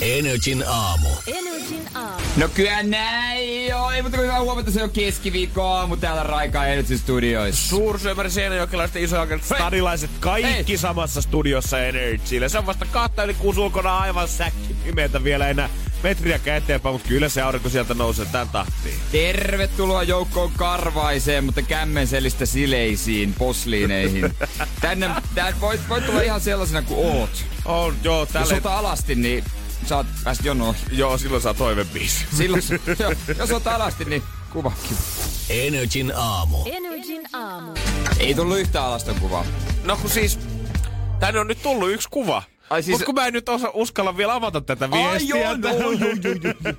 Energin aamu. Energin aamu. No kyllä näin joo. Ei mutta hyvää huomenta, se on keskiviikko aamu täällä Raika Energy Studioissa. Suursyömäri Seinäjokelaiset isojokelaiset stadilaiset kaikki Hei. samassa studiossa Energyllä. Se on vasta kahta yli kuusi ulkona aivan säkki pimeätä vielä enää metriäkään eteenpäin, mutta kyllä se aurinko sieltä nousee tän tahtiin. Tervetuloa joukkoon karvaiseen, mutta kämmenselistä sileisiin posliineihin. Tänne, tänne voit, voit tulla ihan sellaisena kuin oot. On, joo, Jos tälle... ota alasti, niin saat päästä jonoon. Joo, silloin saa toivebiisi. Silloin, jo, jos ota alasti, niin kuvakin. Energin aamu. Energin aamu. Ei tullut yhtä alaston kuvaa. No kun siis, tänne on nyt tullut yksi kuva. Ai siis... siis- Mut kun mä en nyt osa, uskalla vielä avata tätä Ai viestiä. joo, no, joo, joo, joo.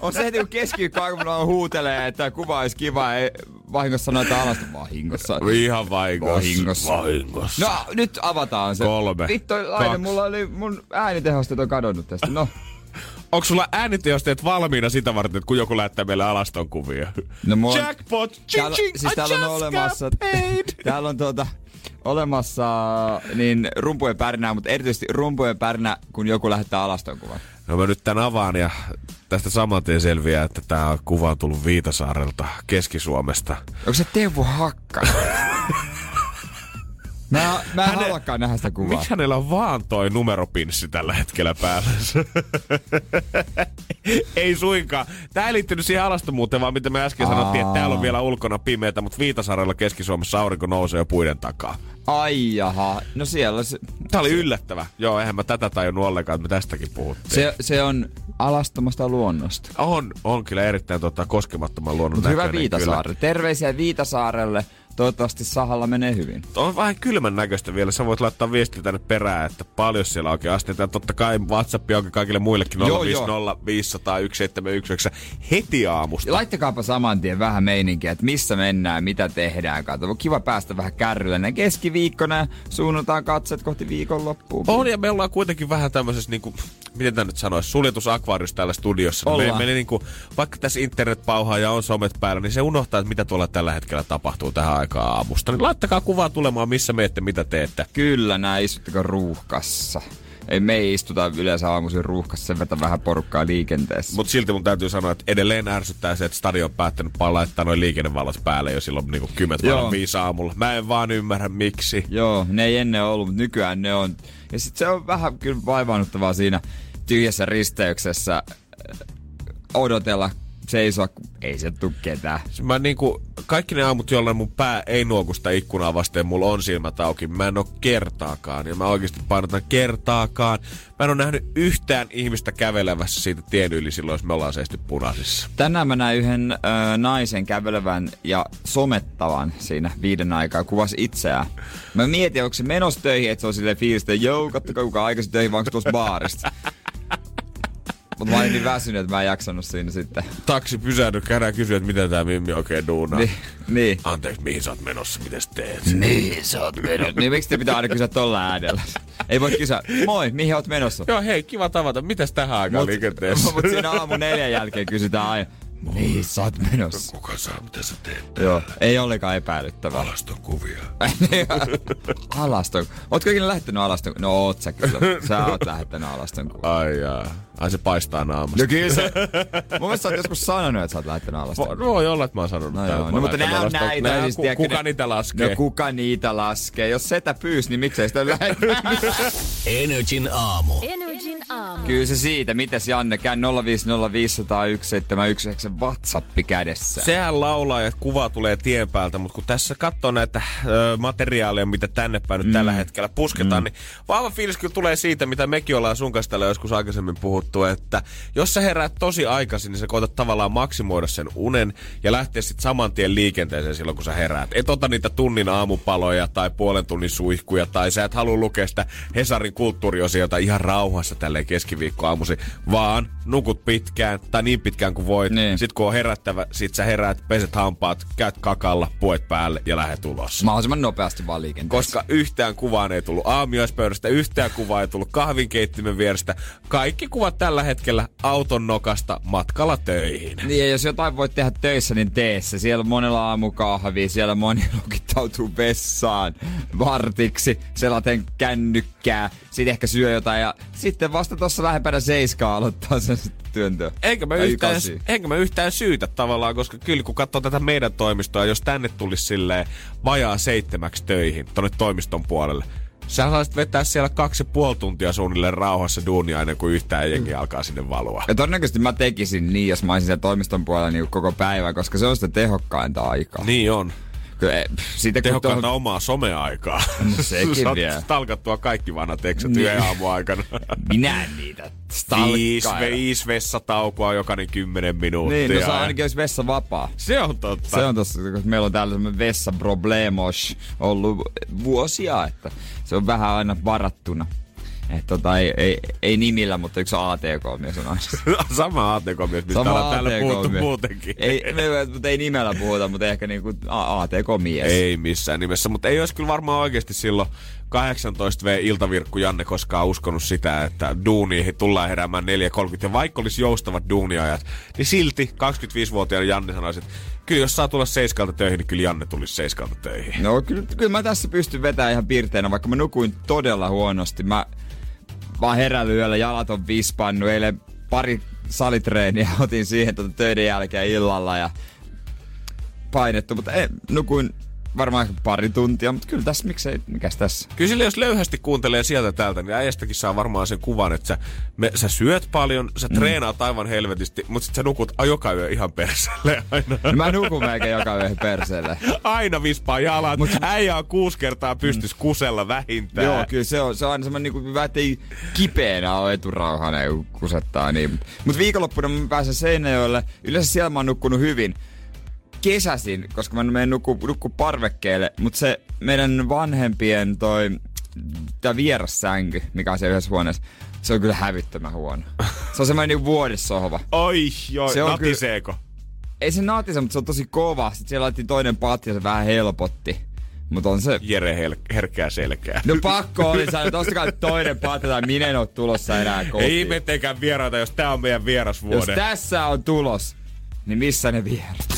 On se heti kun keskiviikkoaamuna huutelee, että kuva olisi kiva, ei vahingossa että alasta vahingossa. Ihan vahingossa. Vahingossa. Vahingossa. No nyt avataan se. Kolme, Vittu. Laine, mulla oli mun äänitehostot on kadonnut tästä. No, Onko sulla ääniteosteet valmiina sitä varten, että kun joku lähettää meille alaston kuvia? no mulla Jackpot! Ching, täällä, ching, siis I täällä on olemassa, täällä on tuota, olemassa niin rumpujen pärnää, mutta erityisesti rumpujen pärnä, kun joku lähettää alaston kuvan. No mä nyt tän avaan ja tästä saman tien selviää, että tää kuva on tullut Viitasaarelta, Keski-Suomesta. Onko se Teuvo Hakka? Mä, mä en Häne- haluakaan nähdä sitä kuvaa. Miksi hänellä on vaan toi numeropinssi tällä hetkellä päällä? ei suinkaan. Tää ei liittynyt siihen alastomuuteen, vaan mitä me äsken sanottiin, että täällä on vielä ulkona pimeätä, mutta Viitasaarella Keski-Suomessa aurinko nousee jo puiden takaa. Ai jaha, no siellä se, Tää oli yllättävä. Joo, eihän mä tätä tajunnut ollenkaan, että me tästäkin puhuttiin. se, se on alastomasta luonnosta. On, on kyllä erittäin tota, koskemattoman luonnon Mutta hyvä Viitasaari. Terveisiä Viitasaarelle. Toivottavasti Sahalla menee hyvin. Kyllä. On vähän kylmän näköistä vielä. Sä voit laittaa viestiä tänne perään, että paljon siellä oikein asteita. Ja totta kai WhatsApp auki kaikille muillekin Joo, 050 500 1719 heti aamusta. Ja laittakaapa saman tien vähän meininkiä, että missä mennään, mitä tehdään. Kato, kiva päästä vähän kärrylle. Näin keskiviikkona ja suunnataan katseet kohti viikonloppua. On ja me ollaan kuitenkin vähän tämmöisessä niinku, miten tämä nyt sanoisi, suljetusakvaarius täällä studiossa. Me, Ollaan. me niinku, vaikka tässä internet pauhaa ja on somet päällä, niin se unohtaa, että mitä tuolla tällä hetkellä tapahtuu tähän aikaan aamusta. Niin laittakaa kuvaa tulemaan, missä menette, mitä teette. Kyllä, nää istutteko ruuhkassa. Ei me ei istuta yleensä aamuisin ruuhkassa, sen verran vähän porukkaa liikenteessä. Mutta silti mun täytyy sanoa, että edelleen ärsyttää se, että stadion on päättänyt vaan laittaa noin liikennevalot päälle jo silloin niinku 10 Joo. valon viisi aamulla. Mä en vaan ymmärrä miksi. Joo, ne ei ennen ollut, mutta nykyään ne on. Ja sit se on vähän kyllä vaivaannuttavaa siinä tyhjässä risteyksessä odotella, seisoa, kun ei se tuu ketään. Mä niinku, kaikki ne aamut, jolloin mun pää ei nuoku sitä ikkunaa vasten, mulla on silmät auki. Mä en oo kertaakaan, ja mä oikeasti painotan kertaakaan. Mä en oo nähnyt yhtään ihmistä kävelevässä siitä tien yli silloin, jos me ollaan seisty punaisissa. Tänään mä näin yhden ö, naisen kävelevän ja somettavan siinä viiden aikaa, kuvasi itseään. Mä mietin, onko se menossa töihin, että se on silleen fiilistä, että joo, kattokaa kuka aikaisin töihin, vaan onko tuossa baarista. Mutta mä olin niin väsynyt, että mä en jaksanut siinä sitten. Taksi pysähdy, käydään kysyä, että mitä tää Mimmi oikein duunaa. Niin, niin. Anteeksi, mihin sä oot menossa, mitä sä teet? Niin, sä oot menossa. Niin miksi te pitää aina kysyä tolla äänellä? Ei voi kysyä, moi, mihin oot menossa? Joo, hei, kiva tavata. Mitäs tähän aikaan liikenteessä? Mut siinä aamu neljän jälkeen kysytään aina, mihin sä oot menossa? Kuka saa, mitä sä teet? Joo, ei ollenkaan epäilyttävää. Alaston kuvia. Alaston. Ootko ikinä lähettänyt Alaston? No oot sä kyllä. Sä oot lähettänyt Alaston kuvan. Ai jaa. Ai se paistaa naamasta. No kyllä se. Mun mielestä sä oot joskus sanonut, että sä oot lähettänyt Alaston. Vo- Voi olla, että mä oon sanonut. No joo, no mutta nämä on alaston- näitä. Nää, siis, ku, kuka ne- niitä laskee? No kuka niitä laskee? Jos setä pyysi, niin miksei sitä lähettänyt? Energin aamu. Energin aamu. Kyllä se siitä. Mites Janne? Käy 050501719 WhatsAppi kädessä. Sehän laulaa, että kuva tulee tien päältä, mutta kun tässä katsoo näitä ö, materiaaleja, mitä tänne päin nyt Mm. tällä hetkellä pusketaan, niin vahva fiilis kyllä tulee siitä, mitä mekin ollaan sun kanssa täällä joskus aikaisemmin puhuttu, että jos sä heräät tosi aikaisin, niin sä koetat tavallaan maksimoida sen unen ja lähteä sitten saman tien liikenteeseen silloin, kun sä heräät. Et ota niitä tunnin aamupaloja tai puolen tunnin suihkuja tai sä et halua lukea sitä Hesarin kulttuuriosiota ihan rauhassa tälleen keskiviikko aamusi, vaan nukut pitkään tai niin pitkään kuin voit. Niin. Sitten kun on herättävä, sit sä heräät, peset hampaat, käyt kakalla, puet päälle ja lähdet ulos. Mahdollisimman nopeasti vaan liikenteessä. Koska yhtään kuvaa ei tullut aamiaispöydästä, yhtään kuvaa ei tullut kahvinkeittimen vierestä. Kaikki kuvat tällä hetkellä auton nokasta matkalla töihin. Niin, ja jos jotain voit tehdä töissä, niin tee se. Siellä monella aamukahvi, siellä moni lukittautuu vessaan vartiksi, selaten kännykkää, sitten ehkä syö jotain ja sitten vasta tuossa lähempänä seiskaa aloittaa sen työntö. Enkä mä, yhtään, enkä mä yhtään syytä tavallaan, koska kyllä kun katsoo tätä meidän toimistoa, jos tänne tulisi silleen vajaa seitsemäksi töihin tonne toimiston puolelle, sä saisit vetää siellä kaksi ja puoli tuntia suunnilleen rauhassa duunia ennen kuin yhtään jengi alkaa sinne valua. Ja todennäköisesti mä tekisin niin, jos mä olisin siellä toimiston puolella niin koko päivän, koska se on sitä tehokkainta aikaa. Niin on. Eh, Sitten kun Tehokkainta tuohon- omaa someaikaa. No sekin Sä vielä. stalkattua kaikki vanhat eksät Niin. yhden aamun aikana. Minä en niitä Viisi, stalkkaile. viisi vessataukoa jokainen kymmenen minuuttia. Niin, no se ainakin olisi vessa vapaa. Se on totta. Se on tossa, koska meillä on täällä semmoinen vessaproblemos ollut vuosia, että se on vähän aina varattuna. Et tota, ei, ei, ei, nimillä, mutta yksi ATK-mies on aina. Sama ATK-mies, mistä ollaan täällä puhuttu muutenkin. Ei, me, mutta ei nimellä puhuta, mutta ehkä niinku ATK-mies. Ei missään nimessä, mutta ei olisi kyllä varmaan oikeasti silloin 18V iltavirkku Janne koskaan uskonut sitä, että duuniin tullaan heräämään 4.30. Ja vaikka olisi joustavat duuniajat, niin silti 25-vuotiaana Janne sanoisi, että kyllä jos saa tulla seiskalta töihin, niin kyllä Janne tulisi seiskalta töihin. No kyllä, kyllä mä tässä pystyn vetämään ihan pirteinä, vaikka mä nukuin todella huonosti. Mä vaan herännyt yöllä, jalat on vispannut. Eilen pari salitreeniä otin siihen tota töiden jälkeen illalla ja painettu, mutta ei, nukuin varmaan pari tuntia, mutta kyllä tässä miksei, mikäs tässä? Kyllä sille, jos löyhästi kuuntelee sieltä täältä, niin äijästäkin saa varmaan sen kuvan, että sä, me, sä syöt paljon, sä treenaat aivan helvetisti, mutta sit sä nukut a- joka yö ihan perselle aina. No mä nukun melkein joka yö perseelle. Aina vispaa jalat. Mut... Äijä on kuusi kertaa pystys kusella vähintään. Joo, kyllä se on, se on aina semmoinen hyvä, ettei kipeänä ole eturauhana, kun kusettaa. Niin. Mutta viikonloppuna mä pääsen Seinäjoelle. Yleensä siellä mä oon nukkunut hyvin. Kesäsin, koska mä menen nukku, nukku parvekkeelle, mutta se meidän vanhempien toi tää vierassänky, mikä on siellä yhdessä huoneessa, se on kyllä hävyttömän huono. Se on semmoinen niinku vuodessohva. Oi, joo, Se on natiseeko? Ei se naatise, mutta se on tosi kova. Sitten siellä laitettiin toinen patti ja se vähän helpotti. Mutta on se... Jere hel- herkkää selkää. No pakko oli sanoa, että ostakaa toinen patti tai minä en oo tulossa enää kotiin. Ei ihmetteikään vieraita, jos tää on meidän Jos vierasvuode. tässä on tulos, niin missä ne vierat?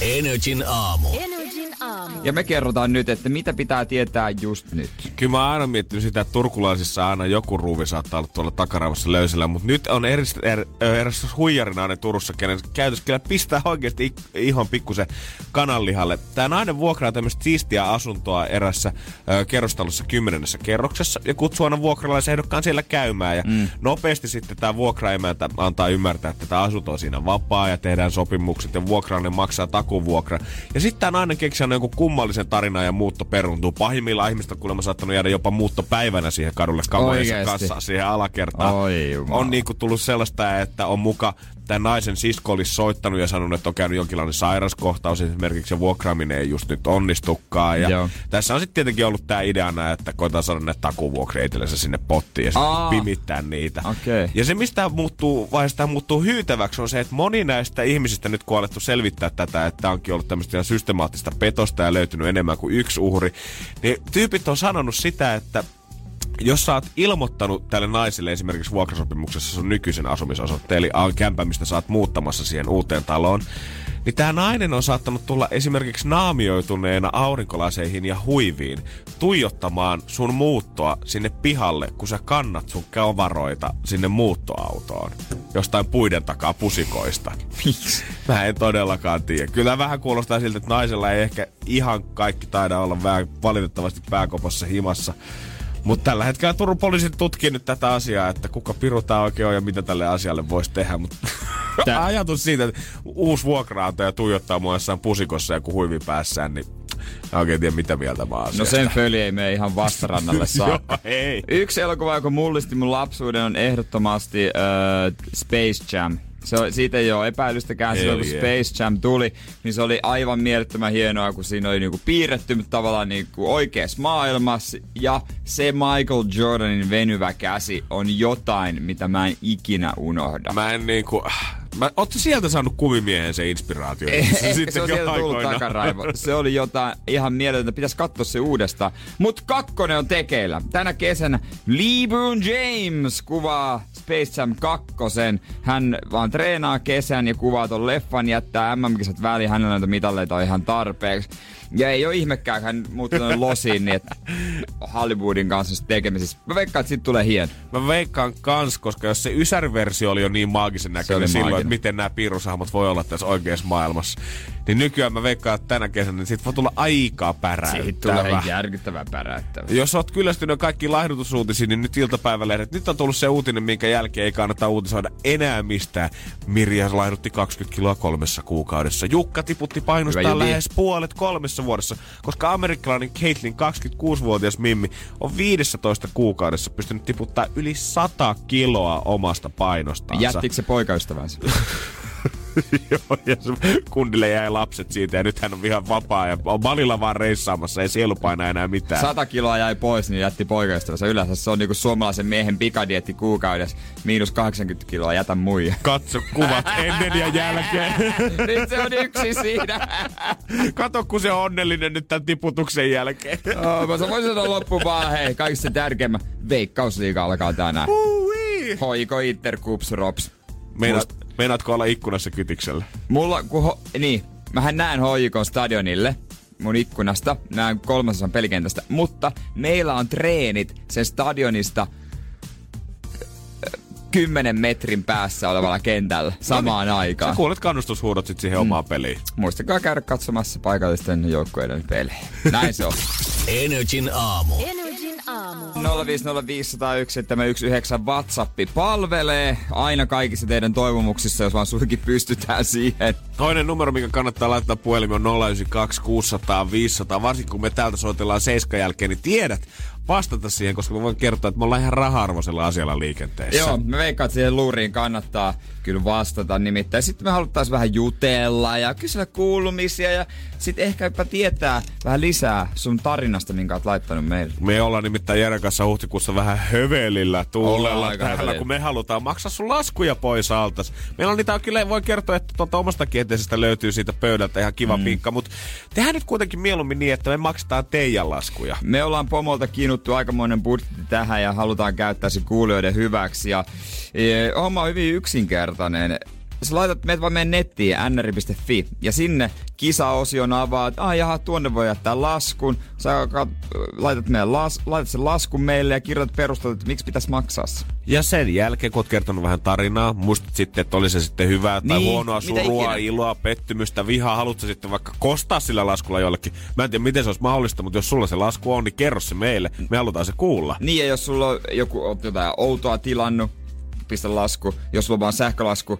Energin aamu. Energin aamu. Ja me kerrotaan nyt, että mitä pitää tietää just nyt. Kyllä mä aina miettinyt sitä, että turkulaisissa aina joku ruuvi saattaa olla tuolla takaravassa löysellä, mutta nyt on eräs, er, eräs huijarinainen Turussa, kenen käytös kyllä pistää oikeasti ik- ihon pikkusen kananlihalle. Tämä nainen vuokraa tämmöistä siistiä asuntoa erässä ö, kerrostalossa kymmenennessä kerroksessa ja kutsuu aina vuokralaisehdokkaan siellä käymään. Ja mm. nopeasti sitten tämä vuokraemäntä antaa ymmärtää, että tämä asunto on siinä vapaa ja tehdään sopimukset ja vuokrainen maksaa takuvuokra. Ja sitten tämä nainen keksii aina jonkun kummallisen tarinan ja muutto peruntuu. Pahimmillaan ihmistä on kuulemma saattanut jäädä jopa muuttopäivänä siihen kadulle Oikeesti? kanssa siihen alakertaan. Oi jumala. on niinku tullut sellaista, että on muka tämän naisen sisko olisi soittanut ja sanonut, että on käynyt jonkinlainen sairaskohtaus esimerkiksi ja vuokraaminen ei just nyt onnistukaan. Ja Joo. tässä on sitten tietenkin ollut tämä ideana, että koetaan saada näitä takuvuokria itsellensä sinne pottiin ja sitten pimittää niitä. Okei. Ja se, mistä muuttuu, vaiheessa muuttuu hyytäväksi, on se, että moni näistä ihmisistä nyt kun on alettu selvittää tätä, että onkin ollut tämmöistä systemaattista petosta ja löytynyt enemmän kuin yksi uhri, niin tyypit on sanonut sitä, että jos sä oot ilmoittanut tälle naiselle esimerkiksi vuokrasopimuksessa sun nykyisen asumisosoitteen, eli kämpän, mistä sä oot muuttamassa siihen uuteen taloon, niin tämä nainen on saattanut tulla esimerkiksi naamioituneena aurinkolaseihin ja huiviin tuijottamaan sun muuttoa sinne pihalle, kun sä kannat sun kavaroita sinne muuttoautoon. Jostain puiden takaa pusikoista. Miksi? Mä en todellakaan tiedä. Kyllä vähän kuulostaa siltä, että naisella ei ehkä ihan kaikki taida olla vähän valitettavasti pääkopossa himassa. Mutta tällä hetkellä Turun poliisi tutkii nyt tätä asiaa, että kuka piru tää oikein on ja mitä tälle asialle voisi tehdä. Mutta Tää- ajatus siitä, että uusi vuokra ja tuijottaa mua jossain pusikossa ja kun huivi päässään, niin mä oikein tiedä mitä mieltä mä No sen föli ei mene ihan vastarannalle saakka. Joo, ei. Yksi elokuva, joka mullisti mun lapsuuden, on ehdottomasti uh, Space Jam. Se siitä ei ole epäilystäkään. Silloin kun. Space Jam tuli, niin se oli aivan mielettömän hienoa, kun siinä oli niinku piirretty mutta tavallaan niinku oikeassa maailmassa. Ja se Michael Jordanin venyvä käsi on jotain, mitä mä en ikinä unohda. Mä en niinku... Mä, ootte sieltä saanut kuvimiehen se inspiraatio? Ehkä se on sieltä tullut aikoinaan. takaraivo. Se oli jotain ihan mieletöntä. Pitäisi katsoa se uudestaan. Mut kakkonen on tekeillä. Tänä kesänä LeBron James kuvaa Space Jam 2. Hän vaan treenaa kesän ja kuvaa ton leffan, jättää MM-kisat väliin. Hänellä näitä mitalleita on ihan tarpeeksi. Ja ei ole ihmekään, hän muuttunut losiin, niin että Hollywoodin kanssa tekemisissä. Mä veikkaan, että siitä tulee hieno. Mä veikkaan kans, koska jos se Ysäri-versio oli jo niin maagisen näköinen silloin, maaginen. että miten nämä piirroshahmot voi olla tässä oikeassa maailmassa, niin nykyään mä veikkaan, että tänä kesänä niin siitä voi tulla aika Siitä tulee päräyttävä. järkyttävää päräyttävää. Jos oot kyllästynyt kaikki laihdutusuutisiin, niin nyt iltapäivälehdet. Nyt on tullut se uutinen, minkä jälkeen ei kannata uutisoida enää mistään. Mirja laihdutti 20 kiloa kolmessa kuukaudessa. Jukka tiputti juti. lähes puolet kolmessa vuodessa, koska amerikkalainen Caitlyn 26-vuotias Mimmi on 15 kuukaudessa pystynyt tiputtaa yli 100 kiloa omasta painostansa. Jättikö se poikaystävänsä? Joo, ja se kundille jäi lapset siitä ja nyt hän on ihan vapaa ja on malilla vaan reissaamassa, ei sielu paina enää mitään. 100 kiloa jäi pois, niin jätti poikaystävänsä. Yleensä se on niinku suomalaisen miehen pikadietti kuukaudessa. Miinus 80 kiloa, jätä muija. Katso kuvat ennen ja jälkeen. Nyt se on yksi siinä. Kato, kun se on onnellinen nyt tämän tiputuksen jälkeen. Oh, mä voisin sanoa loppuun vaan, hei, kaikista tärkeimmä. Veikkausliiga alkaa tänään. Ui. Hoiko Inter Kups Rops. Meinaat, meinaatko olla ikkunassa kytiksellä? Mulla, kun ho, niin, mähän näen hoikon stadionille mun ikkunasta, näen kolmasosan pelikentästä, mutta meillä on treenit sen stadionista ö, 10 metrin päässä olevalla kentällä samaan Sä aikaan. kuulet kannustushuudot sit siihen mm. omaan peliin. Muistakaa käydä katsomassa paikallisten joukkueiden pelejä. Näin se on. Energin aamu. Energin aamu. 050501719 WhatsApp palvelee aina kaikissa teidän toivomuksissa, jos vaan suinkin pystytään siihen. Toinen numero, mikä kannattaa laittaa puhelimeen on 092 600 500. Varsinkin kun me täältä soitellaan seiskan jälkeen, niin tiedät vastata siihen, koska mä voin kertoa, että me ollaan ihan raha-arvoisella asialla liikenteessä. Joo, me veikkaan, että siihen luuriin kannattaa kyllä vastata. Nimittäin sitten me haluttaisiin vähän jutella ja kysellä kuulumisia ja sitten ehkä jopa tietää vähän lisää sun tarinasta, minkä oot laittanut meille. Me ollaan nimittäin Jeren kanssa huhtikuussa vähän hövelillä tuulella täällä, hövelillä. kun me halutaan maksaa sun laskuja pois altas. Meillä on niitä kyllä, voi kertoa, että tuolta omasta kieteisestä löytyy siitä pöydältä ihan kiva mm. pinkka, mutta tehdään nyt kuitenkin mieluummin niin, että me maksetaan teidän laskuja. Me ollaan pomolta kiinnuttu aikamoinen budjetti tähän ja halutaan käyttää se kuulijoiden hyväksi. Ja e, homma on hyvin yksinkertainen. Sä laitat, meet vaan meidän nettiin nri.fi ja sinne kisaosion avaa, että ah, jaha, tuonne voi jättää laskun. Sä kat- laitat, meidän las, laitat sen laskun meille ja kirjoitat perustelut, että miksi pitäisi maksaa se. Ja sen jälkeen, kun oot kertonut vähän tarinaa, muistat sitten, että oli se sitten hyvää tai Niin, huonoa, surua, ikinä. iloa, pettymystä, vihaa, haluatko sitten vaikka kostaa sillä laskulla jollekin. Mä en tiedä, miten se olisi mahdollista, mutta jos sulla se lasku on, niin kerro se meille. Me halutaan se kuulla. Niin ja jos sulla on joku jotain outoa tilannut, pistä lasku. Jos sulla on vaan sähkölasku,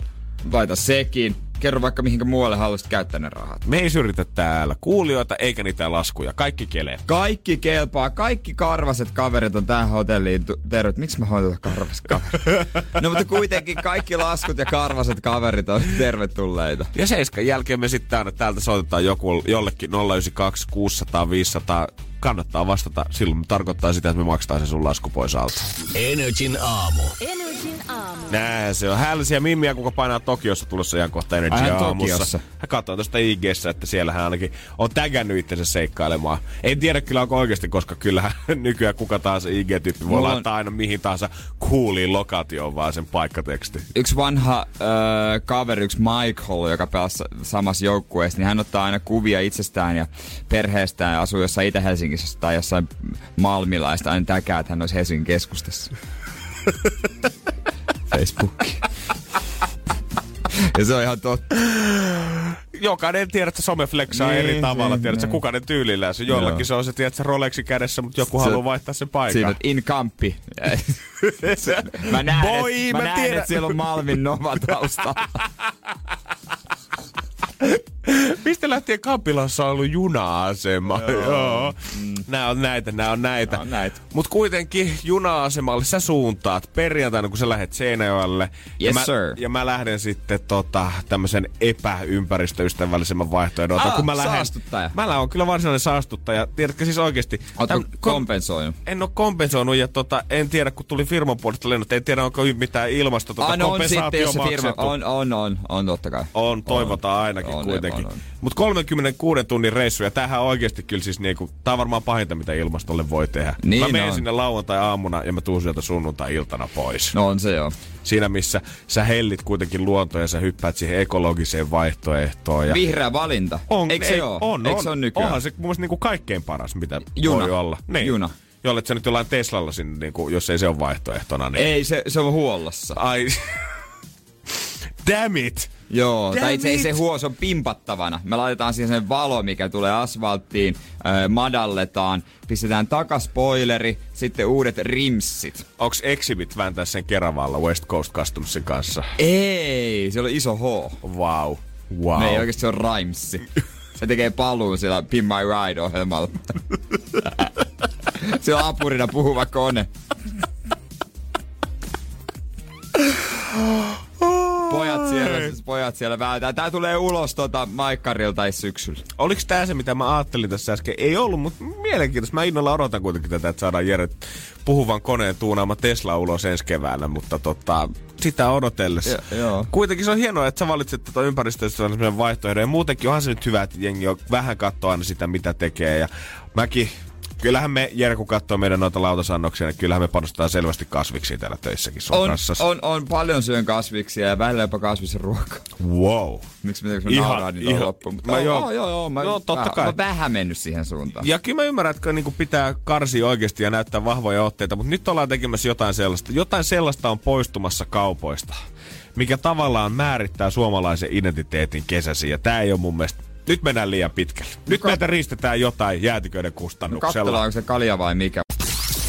laita sekin. Kerro vaikka mihinkä muualle haluaisit käyttää ne rahat. Me ei syrjitä täällä kuulijoita eikä niitä laskuja. Kaikki kelee. Kaikki kelpaa, kaikki karvaset kaverit on tähän hotelliin. tu- Terve, miksi mä hoitan karvaset kaverit? No mutta kuitenkin kaikki laskut ja karvaset kaverit on tervetulleita. Ja seiskan jälkeen me sitten aina täältä soitetaan joku, jollekin 092 600 500. Kannattaa vastata. Silloin tarkoittaa sitä, että me maksetaan se sun lasku pois alta. Energin aamu. Energin aamu. Näin se on. Hälsiä Mimmiä, kuka painaa Tokiossa tulossa ihan kohta hän aamussa. Tokiossa. Hän katsoo tuosta IGssä, että siellä hän ainakin on tägännyt itsensä seikkailemaan. En tiedä kyllä onko oikeasti, koska kyllähän nykyään kuka tahansa IG-tyyppi voi on- laittaa aina mihin tahansa cooliin lokaatioon vaan sen paikkateksti. Yksi vanha äh, kaveri, yksi Michael, joka pelasi samassa joukkueessa, niin hän ottaa aina kuvia itsestään ja perheestään ja asuu jossain Itä-Helsingissä tai jossain Malmilaista. Aina täkää, että hän olisi Helsingin keskustassa. Facebookiin. ja se on ihan totta. Jokainen tiedät, että some flexaa Niin, eri tavalla. niin, Tiedät, että niin. kukainen tyylillä. Se jollakin Joo. se on se, tiedät, se Rolexi kädessä, mutta joku Se- haluaa vaihtaa sen paikan. Siinä on in kampi. mä näen, Voi, et, mä, mä näen että siellä on Malmin Nova taustalla. Mistä lähtien Kampilassa on ollut juna-asema. Joo. Joo. Mm. Nää on näitä, nää on näitä. Nää on näitä. Mut kuitenkin juna-asemalle sä suuntaat perjantaina, kun sä lähdet Seinäjoelle. ja Yes, mä, sir. Ja mä lähden sitten tota, tämmöisen epäympäristöystävällisemmän vaihtoehdon. Ah, kun mä lähden, saastuttaja. Mä oon kyllä varsinainen saastuttaja. Tiedätkö siis oikeesti? Täm- kom- kompensoinut? en ole kompensoinut ja tota, en tiedä, kun tuli firman puolesta lennot, en tiedä, onko mitään ilmasto tota, Ah, no on sitten, jos firma... On, on, on, on totta kai. On, toivotaan On. ainakin On, kuitenkin. On. Mutta 36 tunnin reissu, ja tämähän on oikeasti kyllä siis niinku, tää on varmaan pahinta, mitä ilmastolle voi tehdä. Niin mä menen on. sinne lauantai-aamuna ja mä tuun sieltä sunnuntai-iltana pois. No on se joo. Siinä missä sä hellit kuitenkin luontoa ja sä hyppäät siihen ekologiseen vaihtoehtoon. Ja Vihreä valinta. on, Eikö se ei, oo? On, Eikö on. se on nykyään? Onhan se mun mielestä niinku kaikkein paras, mitä Juna. voi olla. Niin. Juna. Jollet sä nyt jollain Teslalla sinne, niinku, jos ei se ole vaihtoehtona. Niin... Ei, se, se on huollossa. Ai... Damn it! Joo, Damn tai itse ei se huo, se on pimpattavana. Me laitetaan siihen sen valo, mikä tulee asfalttiin, äh, madalletaan, pistetään takaspoileri, sitten uudet rimsit. Onks Exhibit vääntää sen Keravalla West Coast Customsin kanssa? Ei, se on iso H. Wow. Wow. Ne ei oikeesti se on Rhymesi. Se tekee paluun siellä Pin My Ride-ohjelmalla. se on apurina puhuva kone. Siellä, siis pojat siellä vääntää. Tää tulee ulos tota Maikkarilta syksyllä. Oliks tää se, mitä mä ajattelin tässä äsken? Ei ollut, mutta mielenkiintoista. Mä innolla odotan kuitenkin tätä, että saadaan Jere puhuvan koneen tuunaama Tesla ulos ensi keväänä, mutta tota, sitä odotellessa. Jo- joo. Kuitenkin se on hienoa, että sä valitset tota ympäristöystävällisen vaihtoehdon. Ja muutenkin onhan se nyt hyvä, että jengi on vähän katsoo aina sitä, mitä tekee. Ja mäkin Kyllähän me, Jere, kun katsoo meidän noita lautasannoksia, niin kyllähän me panostetaan selvästi kasviksi täällä töissäkin sun On, kanssa. on, on, paljon syön kasviksia ja välillä jopa kasvisen ruokaa. Wow. Miksi mä, mä Ihan- nauraan niitä ihan- loppuun? Mutta mä joo, joo- joo, joo, mä, joo, totta mä, kai. Mä vähän mennyt siihen suuntaan. Ja kyllä mä ymmärrän, että niinku pitää karsia oikeasti ja näyttää vahvoja otteita, mutta nyt ollaan tekemässä jotain sellaista. Jotain sellaista on poistumassa kaupoista, mikä tavallaan määrittää suomalaisen identiteetin kesäsi. Ja tää ei ole mun mielestä... Nyt mennään liian pitkälle. Nyt kat- meiltä riistetään jotain jäätiköiden No kustannuksella. katsellaan, onko se kalja vai mikä.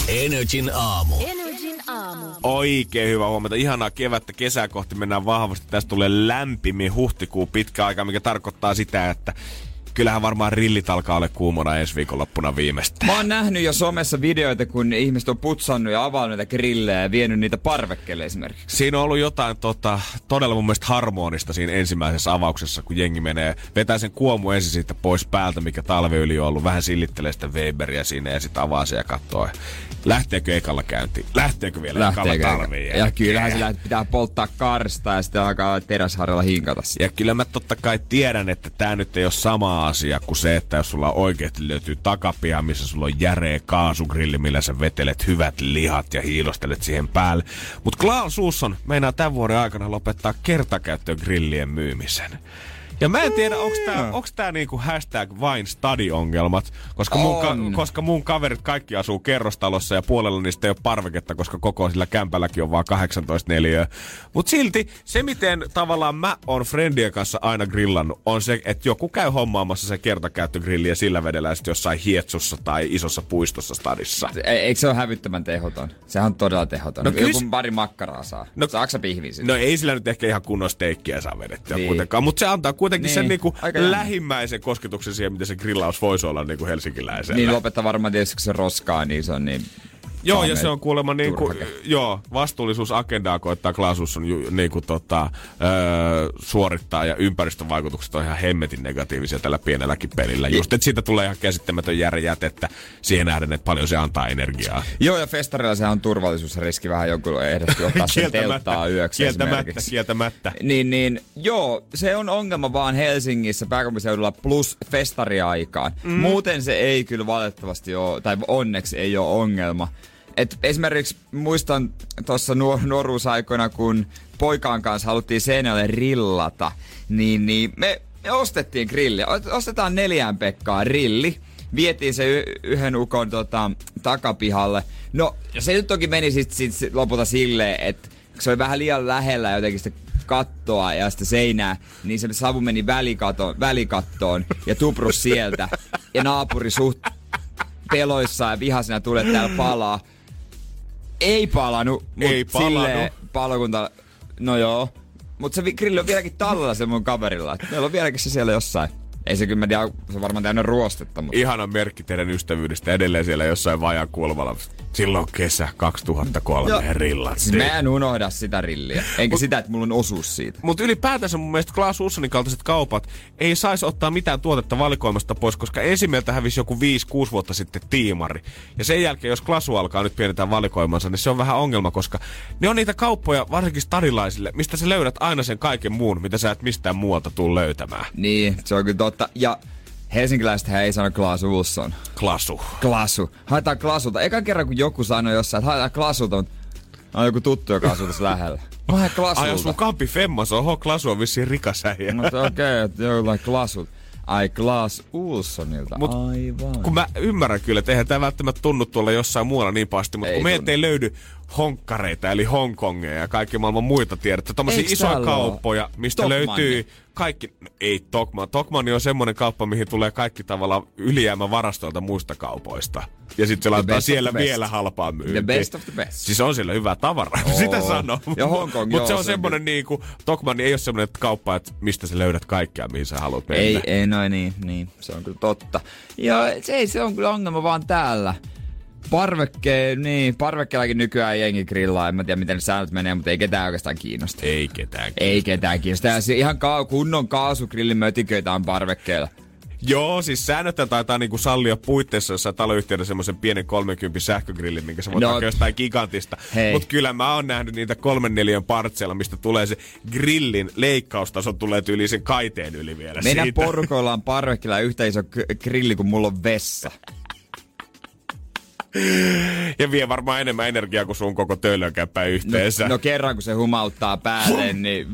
Energin aamu. Energin aamu. Oikein hyvä huomenta. Ihanaa kevättä kesää kohti mennään vahvasti. Tästä tulee lämpimin huhtikuu pitkä aika, mikä tarkoittaa sitä, että kyllähän varmaan rillit alkaa olla kuumana ensi viikonloppuna viimeistä. Mä oon nähnyt jo somessa videoita, kun ihmiset on putsannut ja avannut näitä grillejä ja vienyt niitä parvekkeelle esimerkiksi. Siinä on ollut jotain tota, todella mun mielestä harmonista siinä ensimmäisessä avauksessa, kun jengi menee, vetää sen kuomu ensin siitä pois päältä, mikä talve yli on ollut, vähän sillittelee sitä Weberia siinä ja sitten avaa se ja katsoo, lähteekö ekalla käyntiin, lähteekö vielä Lähteekö? ekalla talviin. Ja kyllähän sillä pitää polttaa karsta ja sitten alkaa teräsharjalla hinkata sitä. Ja kyllä mä totta kai tiedän, että tämä nyt ei ole sama asia kuin se, että jos sulla oikeasti löytyy takapiha, missä sulla on järeä kaasugrilli, millä sä vetelet hyvät lihat ja hiilostelet siihen päälle. Mutta Klaus Suusson meinaa tämän vuoden aikana lopettaa kertakäyttögrillien myymisen. Ja mä en tiedä, onko tää, onks tää niinku hashtag vain stadiongelmat, koska mun, ka- koska mun kaverit kaikki asuu kerrostalossa ja puolella niistä ei ole parveketta, koska koko sillä kämpälläkin on vaan 18 neliöä. Mut silti se, miten tavallaan mä oon friendien kanssa aina grillannut, on se, että joku käy hommaamassa se kertakäyttögrilli ja sillä vedellään sitten jossain hietsussa tai isossa puistossa stadissa. E- Eikö se ole hävyttömän tehoton? Sehän on todella tehoton. No kyllä Joku pari makkaraa saa. No- Saaksa pihviä sitä? No ei sillä nyt ehkä ihan kunnon steikkiä saa vedettyä Niin. kuitenkaan, mutta se antaa kuitenkin Niin, sen niinku aika jännä. lähimmäisen kosketuksen siihen, miten se grillaus voisi olla niinku helsinkiläisellä. Niin lopettaa varmaan tietysti, kun se roskaa, niin se on niin... Joo, ja se on kuulemma niinku, turhake. joo, vastuullisuusagendaa koittaa Klaasus on ju, niinku tota, öö, suorittaa ja ympäristövaikutukset on ihan hemmetin negatiivisia tällä pienelläkin pelillä. Just, että siitä tulee ihan käsittämätön jätettä siihen nähden, että paljon se antaa energiaa. Joo, ja festarilla sehän on turvallisuusriski vähän joku ehdottu ottaa sen telttaa yöksi kieltämättä, esimerkiksi. kieltämättä. Niin, niin, joo, se on ongelma vaan Helsingissä pääkaupunkiseudulla plus festariaikaan. Mm. Muuten se ei kyllä valitettavasti ole, tai onneksi ei ole ongelma. Et esimerkiksi muistan tuossa nuor- nuoruusaikoina, kun poikaan kanssa haluttiin seinälle rillata, niin, niin me, me ostettiin grilli. Ostetaan neljään Pekkaa rilli. Vietiin se y- yhden ukon tota, takapihalle. No, se nyt toki meni sit, sit, lopulta silleen, että se oli vähän liian lähellä jotenkin sitä kattoa ja sitä seinää, niin se savu meni välikattoon, välikattoon ja tuprus sieltä. Ja naapuri suht peloissaan ja vihasena tulee, täällä palaa. Ei palannut, mutta Ei silleen palokunta, no joo. Mutta se grilli on vieläkin tallella se mun kaverilla. Meillä on vieläkin se siellä jossain. Ei se kyllä, mä tiedä, se on varmaan täynnä ruostetta, mutta... Ihana merkki teidän ystävyydestä edelleen siellä jossain vajaa kulmalla. Silloin kesä 2003 Joo. rillat. Siis mä en unohda sitä rilliä. Enkä sitä, että mulla on osuus siitä. Mutta ylipäätänsä mun mielestä Klaas Ussonin kaltaiset kaupat ei saisi ottaa mitään tuotetta valikoimasta pois, koska ensimmäiltä hävisi joku 5-6 vuotta sitten tiimari. Ja sen jälkeen, jos Klasu alkaa nyt pienentää valikoimansa, niin se on vähän ongelma, koska ne on niitä kauppoja, varsinkin stadilaisille, mistä sä löydät aina sen kaiken muun, mitä sä et mistään muualta tuu löytämään. Niin, se on kyllä totta. Ja helsinkiläiset ei sano Klaas Ulsson. Klasu. Klasu. Haetaan Klasulta. Ekan kerran kun joku sanoi jossain, että haetaan Klasulta, mutta on joku tuttu, joka asuu tässä lähellä. Mä haen Ai jos sun Klasulta. kampi femmas, oho, Klasu on vissiin rikas äijä. Mutta okei, okay, että jollain Klasulta. Ai Klaas Ulssonilta. Mut Aivan. Kun mä ymmärrän kyllä, että eihän tämä välttämättä tunnu tuolla jossain muualla niin pahasti, mutta kun meiltä ei löydy honkkareita, eli Hongkongeja ja kaikki maailman muita tiedätte, tommosia Eiks isoja kauppoja, mistä Tokmanni? löytyy kaikki, no, ei Tokman, Tokmanni on semmonen kauppa, mihin tulee kaikki tavallaan ylijäämä varastoilta muista kaupoista. Ja sitten se laittaa siellä vielä halpaa myyntiin. The best of the best. Siis on siellä hyvää tavaraa, Oo. sitä sanoo. Ja Hongkong, Mutta se on se on semmonen niinku, Tokmanni ei ole semmonen kauppa, että mistä sä löydät kaikkea, mihin sä haluat mennä. Ei, ei noin niin, niin, se on kyllä totta. Ja se, ei, se on kyllä ongelma vaan täällä. Parvekke, niin, parvekkeellakin nykyään jengi grillaa, en mä tiedä miten ne säännöt menee, mutta ei ketään oikeastaan kiinnosta. Ei ketään. Ei ketään kiinnosta. Ja ihan ka- kunnon kaasugrillin on parvekkeella. Joo, siis säännöt taitaa niinku sallia puitteissa jossain taloyhtiössä semmoisen pienen 30 sähkögrillin, minkä sä voit No, jostain gigantista. Mutta kyllä mä oon nähnyt niitä kolmen neljän partseilla, mistä tulee se grillin leikkaustaso tulee tyyliin sen kaiteen yli vielä Meidän siitä. porukoilla on parvekkeella yhtä iso grilli kuin mulla on vessa. Ja vie varmaan enemmän energiaa kuin sun koko töölönkäppä yhteensä. No, no kerran kun se humauttaa päälle, niin...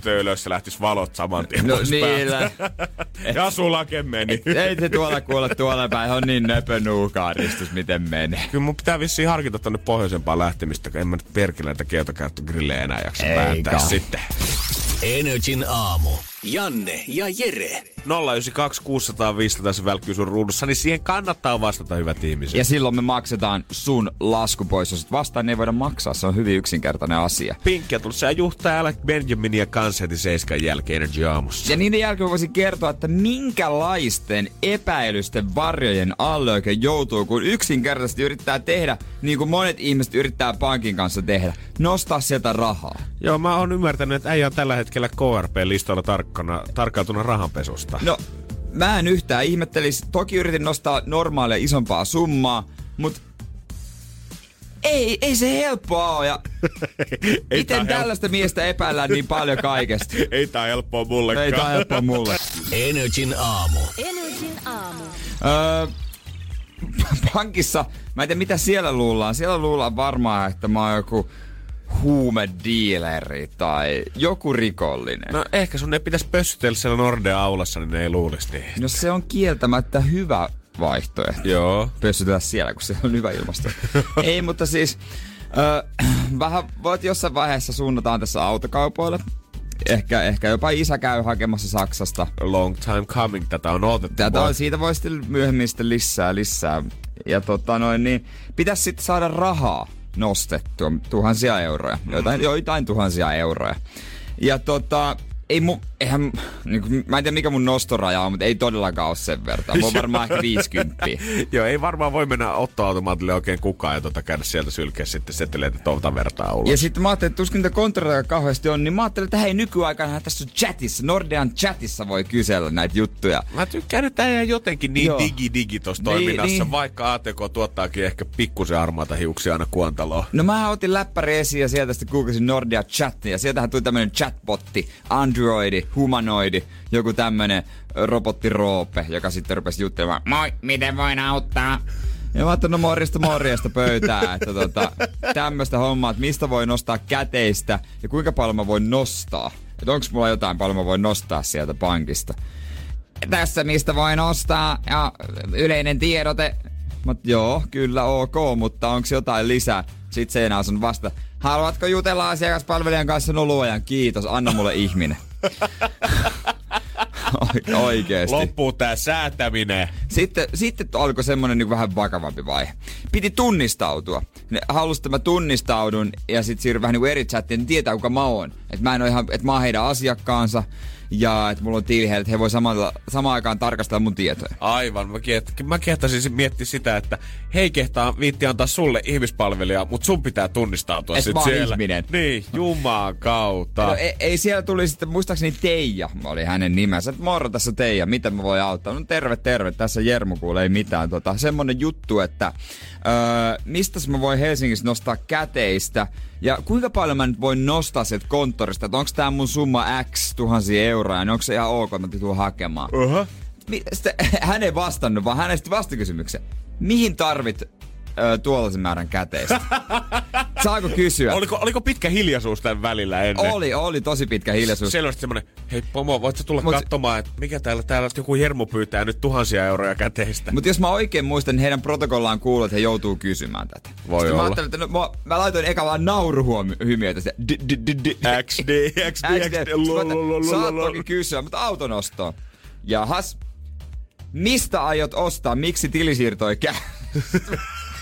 Töölössä lähtis valot saman tien No niillä. ja sulake meni. Ei se tuolla kuole tuolla päin. On niin nöpö nuukaaristus, miten menee. Kyllä mun pitää vissiin harkita tonne pohjoisempaan lähtemistä, kun en mä nyt perkele näitä keutakäyttögrillejä enää jaksa Eikä. päättää sitten. Energin aamu. Janne ja Jere. 092 600 500 se välkkyy sun ruudussa, niin siihen kannattaa vastata, hyvät ihmiset. Ja silloin me maksetaan sun lasku pois. Jos et vastaa, niin ei voida maksaa. Se on hyvin yksinkertainen asia. Pinkkiä tullut sä juhtaa Alec Benjamin ja kans heti seiskan jälkeen Energy aamussa. Ja niiden jälkeen voisin kertoa, että minkälaisten epäilysten varjojen alle oikein joutuu, kun yksinkertaisesti yrittää tehdä, niin kuin monet ihmiset yrittää pankin kanssa tehdä, nostaa sieltä rahaa. Joo, mä oon ymmärtänyt, että äijä on tällä hetkellä KRP-listoilla tarkkana, tarkkautuna rahanpesusta. No, mä en yhtään ihmettelisi. Toki yritin nostaa normaalia isompaa summaa, mutta ei, ei se helppoa ole. Ja Ei miten tällaista miestä epäillään niin paljon kaikesta? Ei tää helppoa mullekaan. Ei tää helppoa mulle. Energin aamu. Energin aamu. Öö, pankissa, mä en tiedä mitä siellä luullaan. Siellä luullaan varmaan, että mä oon joku huumediileri tai joku rikollinen. No, ehkä sun ei pitäisi pössytellä siellä Nordea-aulassa, niin ne ei luulisi niin. no se on kieltämättä hyvä vaihtoehto. Joo. Pössytellä siellä, kun se on hyvä ilmasto. Ei, mutta siis öö, vähän voit jossain vaiheessa suunnataan tässä autokaupoille. Ehkä, ehkä jopa isä käy hakemassa Saksasta. Long time coming, tätä on odotettu. Tätä on, siitä voi sitten myöhemmin sitten lisää, lisää. Ja tota noin, niin pitäisi sitten saada rahaa nostettua, tuhansia euroja, joitain, joitain tuhansia euroja. Ja tota, ei mu, eihän, niin kuin, mä en tiedä mikä mun nostoraja on, mutta ei todellakaan ole sen verran. Mä oon varmaan ehkä 50. Joo, ei varmaan voi mennä ottoautomaatille oikein kukaan ja tota, käydä sieltä sylkeä sitten seteleitä tuolta vertaa ulos. Ja sitten mä ajattelin, että tuskin niitä konttoreita kauheasti on, niin mä ajattelin, että hei nykyaikana tässä on chatissa, Nordean chatissa voi kysellä näitä juttuja. Mä tykkään, että tämä jotenkin niin Joo. digi-digi tuossa Niin, toiminnassa, niin. vaikka ATK tuottaakin ehkä pikkusen armaata hiuksia aina kuontaloon. No mä otin läppäri esiin ja sieltä sitten googlasin Nordea Chatia. Sieltähän tuli tämmönen chatbotti, androidi, humanoidi, joku tämmönen robotti Roope, joka sitten rupesi juttelemaan, moi, miten voin auttaa? Ja mä ajattelin, no morjesta morjesta pöytää, että tota, tämmöistä hommaa, että mistä voi nostaa käteistä ja kuinka paljon mä voin nostaa. Että onko mulla jotain paljon mä voin nostaa sieltä pankista. Tässä mistä voin nostaa ja yleinen tiedote. Mä, joo, kyllä ok, mutta onko jotain lisää? Sitten se enää sun vasta. Haluatko jutella asiakaspalvelijan kanssa? No luojan, kiitos, anna mulle ihminen. Oike- Oikeesti. Loppuu tää säätäminen. Sitten, sitten alkoi semmonen niin vähän vakavampi vaihe. Piti tunnistautua. Ne halusi, että mä tunnistaudun ja sitten siirryn vähän niin eri chattiin, niin tietää kuka mä oon. Että mä en ole ihan, että mä oon heidän asiakkaansa ja että mulla on tili heille, että he voi samalla, samaan aikaan tarkastaa mun tietoja. Aivan. Mä, kiet, mä kehtaisin miettiä sitä, että hei kehtaa viitti antaa sulle ihmispalvelija, mutta sun pitää tunnistautua Et sit siellä. ihminen. Niin, jumaan kautta. No, ei, ei, siellä tuli sitten, muistaakseni Teija oli hänen nimensä. Että moro tässä Teija, miten mä voin auttaa? No terve, terve, tässä Jermu kuulee ei mitään. Tota, semmonen juttu, että öö, mistä mä voin Helsingissä nostaa käteistä ja kuinka paljon mä nyt voin nostaa sieltä konttorista, että onko tää mun summa X tuhansia euroa, niin onko se ihan ok, että mä tuun hakemaan. Uh-huh. Sitten, hän ei vastannut, vaan hän esitti vastakysymyksen. Mihin tarvit tuollaisen määrän käteistä? Saako kysyä? Oliko, oliko pitkä hiljaisuus tämän välillä ennen? Oli, oli tosi pitkä hiljaisuus. Selvästi semmonen, hei pomo, voit sä tulla Mut- katsomaan, että mikä täällä, täällä joku hermo pyytää nyt tuhansia euroja käteistä. Mutta jos mä oikein muistan, niin heidän protokollaan kuuluu, että he joutuu kysymään tätä. Voi Sitten olla. Mä ajattelin, että no, mä, mä laitoin eka vaan di- XD, XD, XD. Saat toki kysyä, mutta autonostoon. Jahas, mistä aiot ostaa? Miksi tilisiirto ei käy?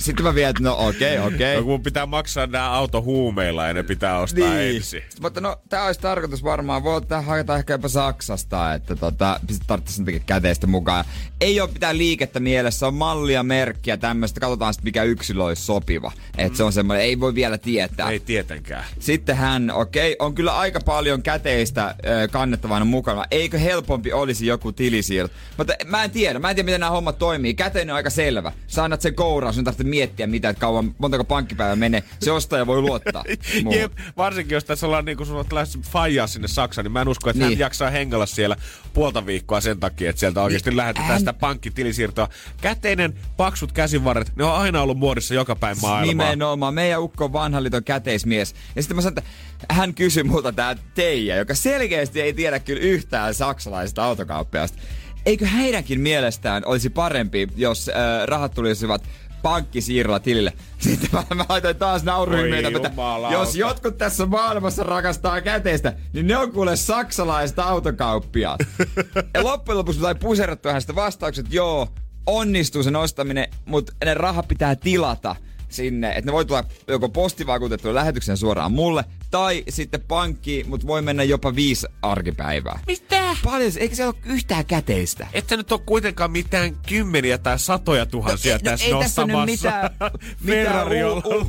Sitten mä että no okei, okay, okei. No kun mun pitää maksaa nämä autohuumeilla ja ne pitää ostaa Niin. ensin. Mutta no, tää olisi tarkoitus varmaan. Voi ottaa hakata ehkä jopa Saksasta, että tota, tarvitsisi jotenkin käteistä mukaan. Ei ole mitään liikettä mielessä, on mallia, merkkiä, tämmöistä. Katsotaan sitten mikä yksilö olisi sopiva. Että se on semmoinen, ei voi vielä tietää. Ei tietenkään. Sitten hän, okei, on kyllä aika paljon käteistä kannettavana mukana. Eikö helpompi olisi joku tilisiirto? Mutta mä en tiedä, mä en tiedä miten nämä hommat toimii. Käteinen on aika selvä. Sä annat sen kouraan, sun ei tarvitse miettiä mitä, että kauan, montako pankkipäivää menee. Se ostaja voi luottaa. Jep, varsinkin jos tässä ollaan niinku sulla lähes faijaa sinne Saksaan, niin mä en usko, että niin. Niin. hän jaksaa hengellä siellä puolta viikkoa sen takia, että sieltä oikeasti niin, lähetetään hän- sitä pankkitilisiirtoa. Käteinen, paksut käsivarret, ne on aina ollut muodissa joka päin maailmaa. Nimenomaan. Meidän ukko on vanhan liiton käteismies. Ja sitten mä sanon, että hän kysyi multa tää Teija, joka selkeästi ei tiedä kyllä yhtään saksalaisesta autokauppiasta. Eikö heidänkin mielestään olisi parempi, jos äh, rahat tulisivat pankkisiirrolla tilille. Sitten mä, mä laitoin taas nauruhymyitä, Oi että jos jotkut tässä maailmassa rakastaa käteistä, niin ne on kuule saksalaiset autokauppiaat. ja loppujen lopuksi sai puserattua hänestä vastaukset, joo, onnistuu sen ostaminen, mutta ne rahat pitää tilata sinne, että ne voi tulla joko postivakuutettuun lähetyksen suoraan mulle, tai sitten pankkiin, mutta voi mennä jopa viisi arkipäivää. Mitä? Paljon, eikö se ole yhtään käteistä? Et sä nyt ole kuitenkaan mitään kymmeniä tai satoja tuhansia No, tässä ei tässä nyt nostamassa. mitään, mitään Ferrari u, u,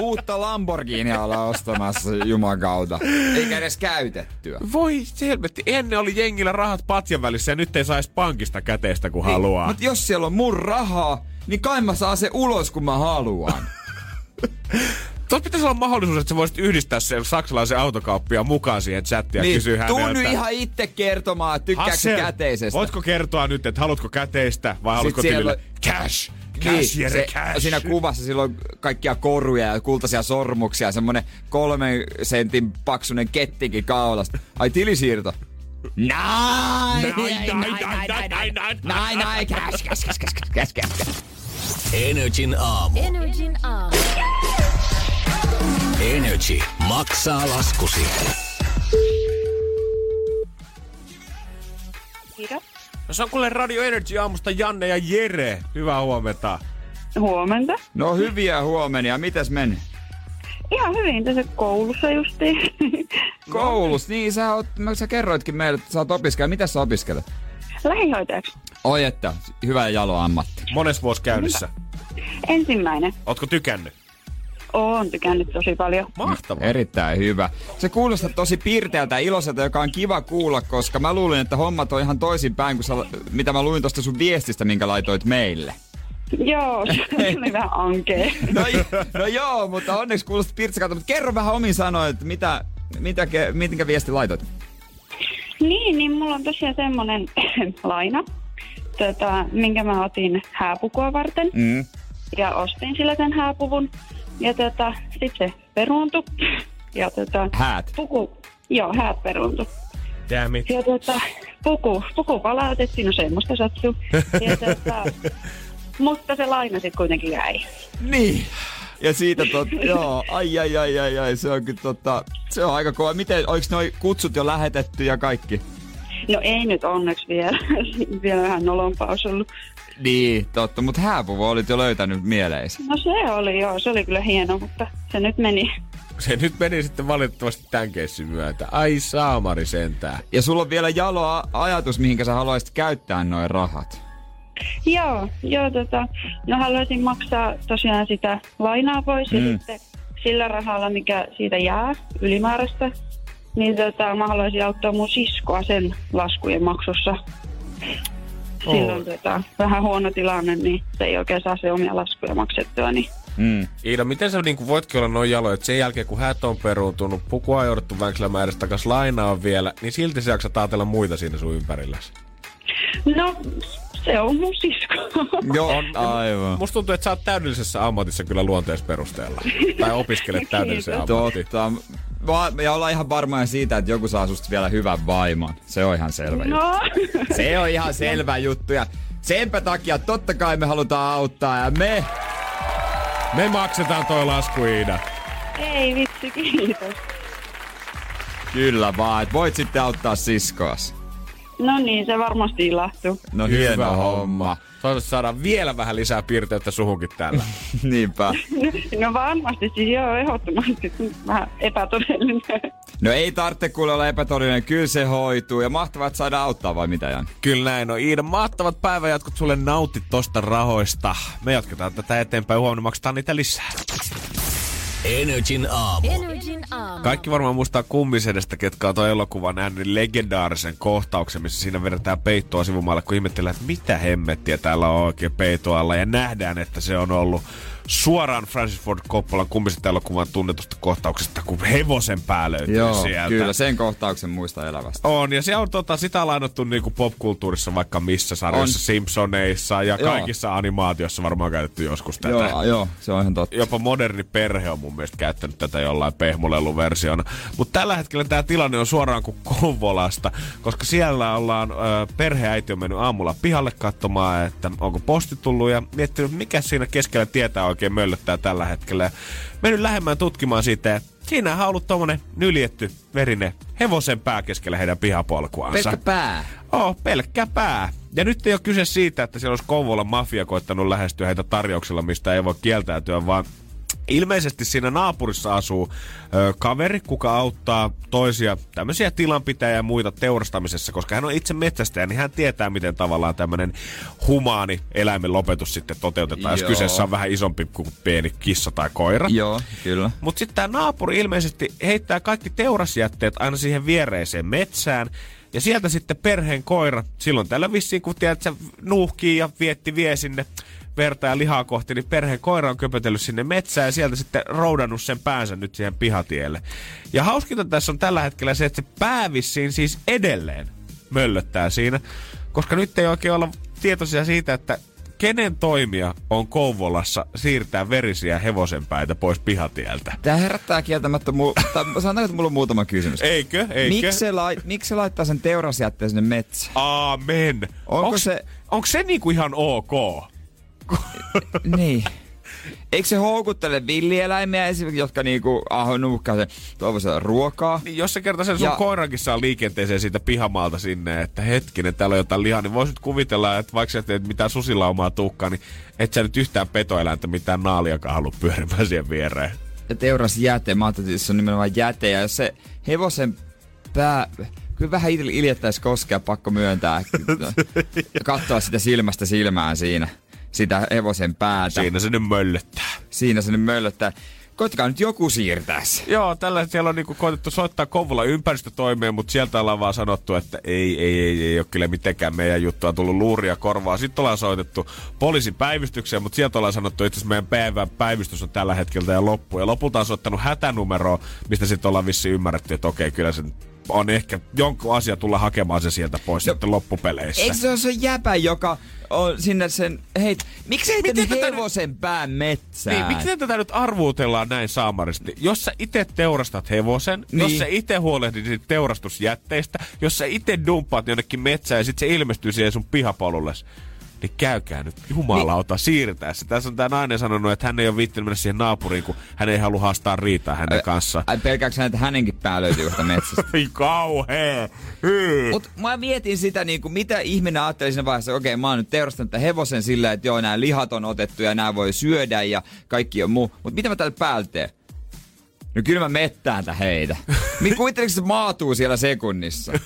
uutta Lamborghinia olla ostamassa juman kautta. Eikä edes käytettyä. Voi selvetti, ennen oli jengillä rahat patjan välissä ja nyt ei saisi pankista käteistä kun haluaa. Mutta jos siellä on mun rahaa, niin kai mä saan se ulos, kun mä haluan. Tuossa pitäisi olla mahdollisuus, että sä voisit yhdistää sen saksalaisen autokauppiaan mukaan siihen chattiin ja niin, kysyä tuu häneltä. nyt ihan itse kertomaan, että tykkääkö se Hassel, käteisestä. Voitko kertoa nyt, että haluatko käteistä vai haluatko siellä tilille? Cash! Cash, Jere, se, cash! Siinä kuvassa silloin kaikkia koruja ja kultaisia sormuksia, semmonen kolmen sentin paksunen kettikin kaulasta. Ai tilisiirto. Näin! Näin, näin, näin, näin, näin, näin. Näin, näin, käs, käs, käs, käs, käs, käs, käs. Energin aamu. Energin aamu. Energy maksaa laskusi. Kiitos. No se on kuule Radio Energy aamusta Janne ja Jere. Hyvää huomenta. Huomenta. No hyviä huomenia, mitäs meni? Ihan hyvin tässä koulussa justiin. Koulussa, niin sä, oot, mä- sä kerroitkin meille, että sä oot opiskelija. Mitä sä opiskelet? Lähihoitajaksi. Oi että, hyvä ja jalo ammatti. Mones vuosi käynnissä. Ensimmäinen. Ootko tykännyt? Oon tykännyt tosi paljon. Mahtavaa. Erittäin hyvä. Se kuulostaa tosi pirteältä ja iloiselta, joka on kiva kuulla, koska mä luulin, että hommat on ihan toisinpäin kuin sä, mitä mä luin tuosta sun viestistä, minkä laitoit meille. Joo, se oli vähän ankee. No, no joo, mutta onneksi kuulostaa pirtsakalta. Mutta kerro vähän omin sanoin, että mitä, mitä, mitenkä viesti laitoit? Niin, niin mulla on tosiaan semmonen laina, tota, minkä mä otin hääpukua varten. Mm. Ja ostin sillä sen hääpuvun. Ja tota, sit se peruuntui. Ja tota, Häät. puku, joo, häät peruuntui. Damn it. Ja tota, puku, puku palautettiin, no semmoista sattuu. Ja tota, mutta se laina sitten kuitenkin jäi. Niin. Ja siitä tot, joo, ai ai ai ai ai, se on kyllä tota, se on aika kova. Miten, oiks noi kutsut jo lähetetty ja kaikki? No ei nyt onneksi vielä, vielä vähän nolompaa olisi ollut. Niin, totta, mutta hääpuvu olit jo löytänyt mieleisi. No se oli joo, se oli kyllä hieno, mutta se nyt meni Se nyt meni sitten valitettavasti tämän keissin myötä. Ai saamari sentään. Ja sulla on vielä jalo a- ajatus, mihinkä sä haluaisit käyttää noin rahat. Joo, joo tota, no haluaisin maksaa tosiaan sitä lainaa pois mm. ja sitten sillä rahalla, mikä siitä jää ylimääräistä, niin tota, mä haluaisin auttaa mun siskoa sen laskujen maksussa. Silloin Oh. tota, vähän huono tilanne, niin se ei oikein saa se omia laskuja maksettua, niin Mm. Iida, miten sä niin voitkin olla noin jaloja, että sen jälkeen kun häät on peruuntunut, pukua on jouduttu vänkselämään edes takas lainaa on vielä, niin silti sä jaksat ajatella muita siinä sun ympärilläsi. No, se on mun sisko. Joo, aivan. Musta tuntuu, että sä oot täydellisessä ammatissa kyllä luonteesperusteella. Tai opiskelet täydellisen Kiitos. ammatin. Totta. Va- ja ollaan ihan varmoja siitä, että joku saa susta vielä hyvän vaimon. Se on ihan selvä juttu. no, Se on ihan selvä juttu. Ja senpä takia totta kai me halutaan auttaa ja me... Me maksetaan toi lasku, Iida. ei vitsi, kiitos. Kyllä vaan, että voit sitten auttaa siskoas. No niin, se varmasti ilahtuu. No Hyvä hieno homma. Toivottavasti saadaan vielä vähän lisää piirteyttä suhunkin tällä. Niinpä. No varmasti, siis joo, ehdottomasti. Vähän epätodellinen. No ei tarvitse kuule olla epätodellinen, kyllä se hoituu. Ja mahtavaa, että saadaan auttaa vai mitä Jan? Kyllä näin on. Iida, mahtavat päivänjatkot sulle nautit tosta rahoista. Me jatketaan tätä eteenpäin. Huomenna maksetaan niitä lisää. Energin aamu. Energin aamu. Kaikki varmaan muistaa kummisedestä, ketkä on tuon elokuvan nähnyt niin legendaarisen kohtauksen, missä siinä vedetään peittoa sivumaalle, kun ihmetellään, että mitä hemmettiä täällä on oikein peitto alla. Ja nähdään, että se on ollut suoraan Francis Ford Coppolan kummisestä elokuvan tunnetusta kohtauksesta, kun hevosen pää löytyy Joo, sieltä. kyllä sen kohtauksen muista elävästä. On, ja se on tota, sitä lainattu niinku popkulttuurissa vaikka missä sarjoissa, On. Simpsoneissa ja Joo. kaikissa animaatioissa varmaan käytetty joskus tätä. Joo, joo, se on ihan totta. Jopa moderni perhe on mun mielestä käyttänyt tätä jollain pehmolelluversiona. Mutta tällä hetkellä tämä tilanne on suoraan kuin Kouvolasta, koska siellä ollaan, ö, perheäiti on mennyt aamulla pihalle katsomaan, että onko posti tullut ja miettinyt, mikä siinä keskellä tietää oikein möllöttää tällä hetkellä. Ja mennyt lähemmän tutkimaan siitä, että siinähän on ollut tommonen nyljetty verinen hevosen pää keskellä heidän pihapolkuansa. Pelkkä pää. Oh, pelkkä pää. Ja nyt ei ole kyse siitä, että siellä olisi Kouvolan mafia koittanut lähestyä heitä tarjouksella, mistä ei voi kieltäytyä, vaan ilmeisesti siinä naapurissa asuu ö, kaveri, kuka auttaa toisia tämmöisiä tilanpitäjiä ja muita teurastamisessa, koska hän on itse metsästäjä, niin hän tietää, miten tavallaan tämmöinen humaani eläimen lopetus sitten toteutetaan, jos Joo. kyseessä on vähän isompi kuin pieni kissa tai koira. Joo, kyllä. Mutta sitten tämä naapuri ilmeisesti heittää kaikki teurasjätteet aina siihen viereiseen metsään. Ja sieltä sitten perheen koira, silloin tällä vissiin kun tiedät, se nuuhkii ja vietti vie sinne verta ja lihaa kohti, niin perheen koira on köpötellyt sinne metsään ja sieltä sitten roudannut sen päänsä nyt siihen pihatielle. Ja hauskinta tässä on tällä hetkellä se, että se pää vissiin siis edelleen möllöttää siinä, koska nyt ei oikein olla tietoisia siitä, että kenen toimia on Kouvolassa siirtää verisiä hevosenpäitä pois pihatieltä? Tää herättää kieltämättä mu... tai sanotaanko, että mulla on muutama kysymys. Eikö? Eikö? Miksi se, lai... Miksi se laittaa sen teurasjätteen sinne metsään? Aamen. Onko onks, se- Onko se niinku ihan ok? niin. Eikö se houkuttele villieläimiä esimerkiksi, jotka niinku aho nuuhkaa sen toivoisella ruokaa? Niin jos se kerta sen sun Ja- koirankin saa liikenteeseen siitä pihamaalta sinne, että hetkinen, täällä on jotain lihaa, niin voisit kuvitella, että vaikka sä teet mitään susilaumaa tukkaa, niin et sä nyt yhtään petoeläintä mitään naaliakaan halua pyörimään siihen viereen. Ja teuras jäte, mä ajattelin, että se on nimenomaan jäte. Ja jos se hevosen pää... Kyllä vähän il- iljettäisi koskea, pakko myöntää. Katsoa sitä silmästä silmään siinä. Sitä hevosen päätä. Siinä se nyt möllöttää. Siinä se nyt möllöttää. Koittakaa nyt joku siirtää se. Joo, tällä siellä on niinku koetettu soittaa Kouvola ympäristötoimeen, mutta sieltä ollaan vaan sanottu, että ei, ei, ei, ei ole kyllä mitenkään meidän juttua tullut luuria korvaa. Sitten ollaan soitettu poliisin päivystykseen, mutta sieltä ollaan sanottu, että itse meidän päivän päivystys on tällä hetkellä ja loppu. Ja lopulta on soittanut hätänumeroa, mistä sitten ollaan vissi ymmärretty, että okei, kyllä se on ehkä jonkun asia tulla hakemaan se sieltä pois No, sitten loppupeleissä. Eikö se ole se jäpä, joka on sinne sen... Hei, miksi ei Miten tätä- hevosen pään metsään? Niin, miksi tätä nyt arvuutellaan näin saamaristi? Jos sä itse teurastat hevosen, niin. jos sä itse huolehdit teurastusjätteistä, jos sä itse dumppaat jonnekin metsään ja sit se ilmestyy siihen sun pihapolulle, niin käykää nyt jumalauta niin. siirtää se. Tässä on tää nainen sanonut, että hän ei ole viittinyt mennä siihen naapuriin, kun hän ei halua haastaa riitaa hänen kanssaan. Ai pelkääkö hän, että hänenkin pää löytyy kohta metsästä? Kauhea! Mut mä mietin sitä, niin kuin, mitä ihminen ajatteli siinä vaiheessa, okei, mä oon nyt teurastanut hevosen silleen, että joo, nämä lihat on otettu ja nämä voi syödä ja kaikki on muu. Mutta mitä mä tällä päällä teen? No kyllä mä mettään heitä. Niin kuvitteleeko se maatuu siellä sekunnissa?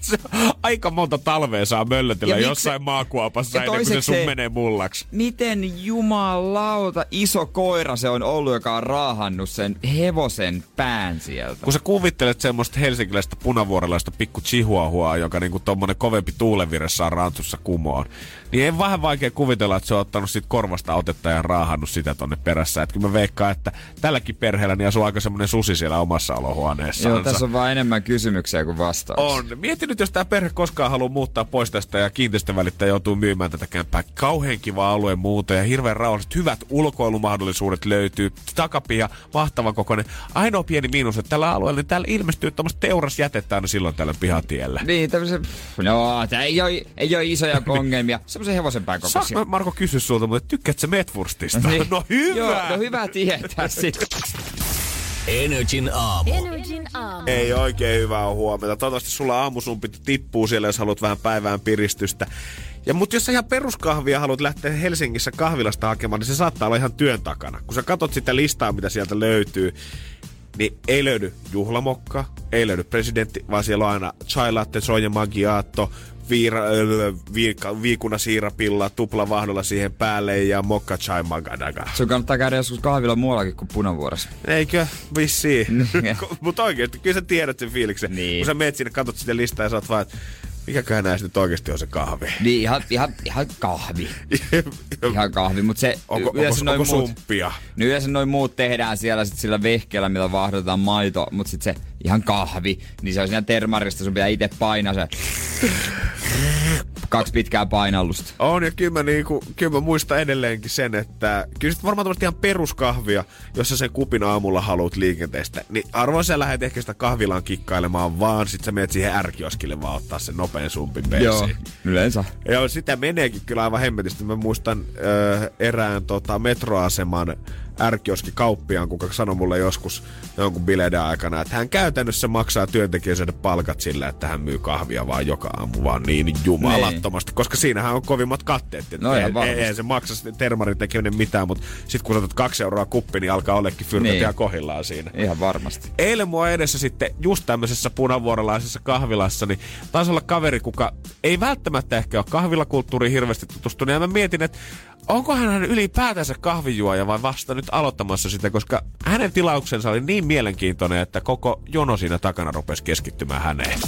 Se aika monta talvea saa möllötellä Ja jossain maakuopassa Ja ennen kuin se sun se- menee mullaksi. Miten jumalauta iso koira se on ollut, joka on raahannut sen hevosen pään sieltä? Kun sä kuvittelet semmoista helsinkiläistä punavuorelaista pikku chihuahuaa, joka niinku tommonen kovempi tuulevire saa rantsussa kumoon, niin ei vähän vaikea kuvitella, että se on ottanut sit korvasta otetta ja raahannut sitä tonne perässä. Että kyllä mä veikkaan, että tälläkin perheellä niin asuu aika semmonen susi siellä omassa olohuoneessaan. Joo, tässä on vaan enemmän kysymyksiä kuin vastauksia. On. Mieti nyt, jos tämä perhe koskaan haluaa muuttaa pois tästä ja kiinteistövälittäjä joutuu myymään tätä kämppää. Kauhean kiva alue muuta ja hirveän rauhalliset. Hyvät ulkoilumahdollisuudet löytyy. Takapiha, mahtava kokoinen. Ainoa pieni miinus, että tällä alueella niin täällä ilmestyy tämmöistä teurasjätettä aina silloin tällä pihatiellä. Niin, tämmöisen... No, tää ei ole, ei ole isoja ongelmia. Semmoisen hevosen pään Saanko kokoisia. mä Marko kysyä sulta, mutta tykkäätkö sä Metwurstista? Niin. No hyvä! Joo, no hyvä tietää sitten. Energin aamu. Energin aamu. Ei oikein hyvää huomenta. Toivottavasti sulla aamusumpi tippuu siellä, jos haluat vähän päivään piristystä. Ja mutta jos sä ihan peruskahvia haluat lähteä Helsingissä kahvilasta hakemaan, niin se saattaa olla ihan työn takana. Kun sä katot sitä listaa, mitä sieltä löytyy, niin ei löydy juhlamokka, ei löydy presidentti, vaan siellä on aina chai latte, soja macchiato, viira, öö, viika, viikuna siirapilla, tupla vahdolla siihen päälle ja mokka chai magadaga. Sun kannattaa käydä joskus kahvilla muuallakin kuin punavuorossa. Eikö? Vissiin. Niin. Mutta oikeesti, kyllä sä tiedät sen fiiliksen. Niin. Kun sä meet sinne, katot sitä listaa ja sä oot vaan, että mikäköhän näistä nyt oikeesti on se kahvi. Niin ihan, ihan, ihan kahvi. Ihan kahvi, mutta se onko, onko, yleensä onko, noin muut, sumppia? niin yleensä noin muut tehdään siellä sit sillä vehkeellä, millä vahdotetaan maito, mutta sit se ihan kahvi, niin se on siinä termarista, sun pitää itse painaa se kaksi pitkää painallusta. On, ja kyllä mä, niinku, kyllä mä muistan edelleenkin sen, että kyllä sit varmaan ihan peruskahvia, jos sä sen kupin aamulla haluat liikenteestä, niin arvoin sä lähdet ehkä sitä kahvilaan kikkailemaan, vaan sit sä menet siihen ärkioskille vaan ottaa sen nopean sumpin Joo, bensiin. yleensä. Joo, sitä meneekin kyllä aivan hemmetisti. Mä muistan ö, erään tota, metroaseman ärkioski kauppiaan, kuka sanoi mulle joskus jonkun bileiden aikana, että hän käytännössä maksaa työntekijöiden palkat sillä, että hän myy kahvia vaan joka aamu vaan niin jumalattomasti, koska siinähän on kovimmat katteet. Niin. No ei, varmasti. ei, se maksa termarin tekeminen mitään, mutta sitten kun otat kaksi euroa kuppi, niin alkaa ollekin fyrkät Niin. ihan kohillaan siinä. Ihan varmasti. Eilen mua edessä sitten just tämmöisessä punavuorolaisessa kahvilassa, niin taisi olla kaveri, kuka ei välttämättä ehkä ole kahvilakulttuuriin hirveästi tutustunut. Ja mä mietin, että onkohan hän ylipäätänsä kahvijuoja vai vasta nyt aloittamassa sitä, koska hänen tilauksensa oli niin mielenkiintoinen, että koko jono siinä takana rupesi keskittymään häneen.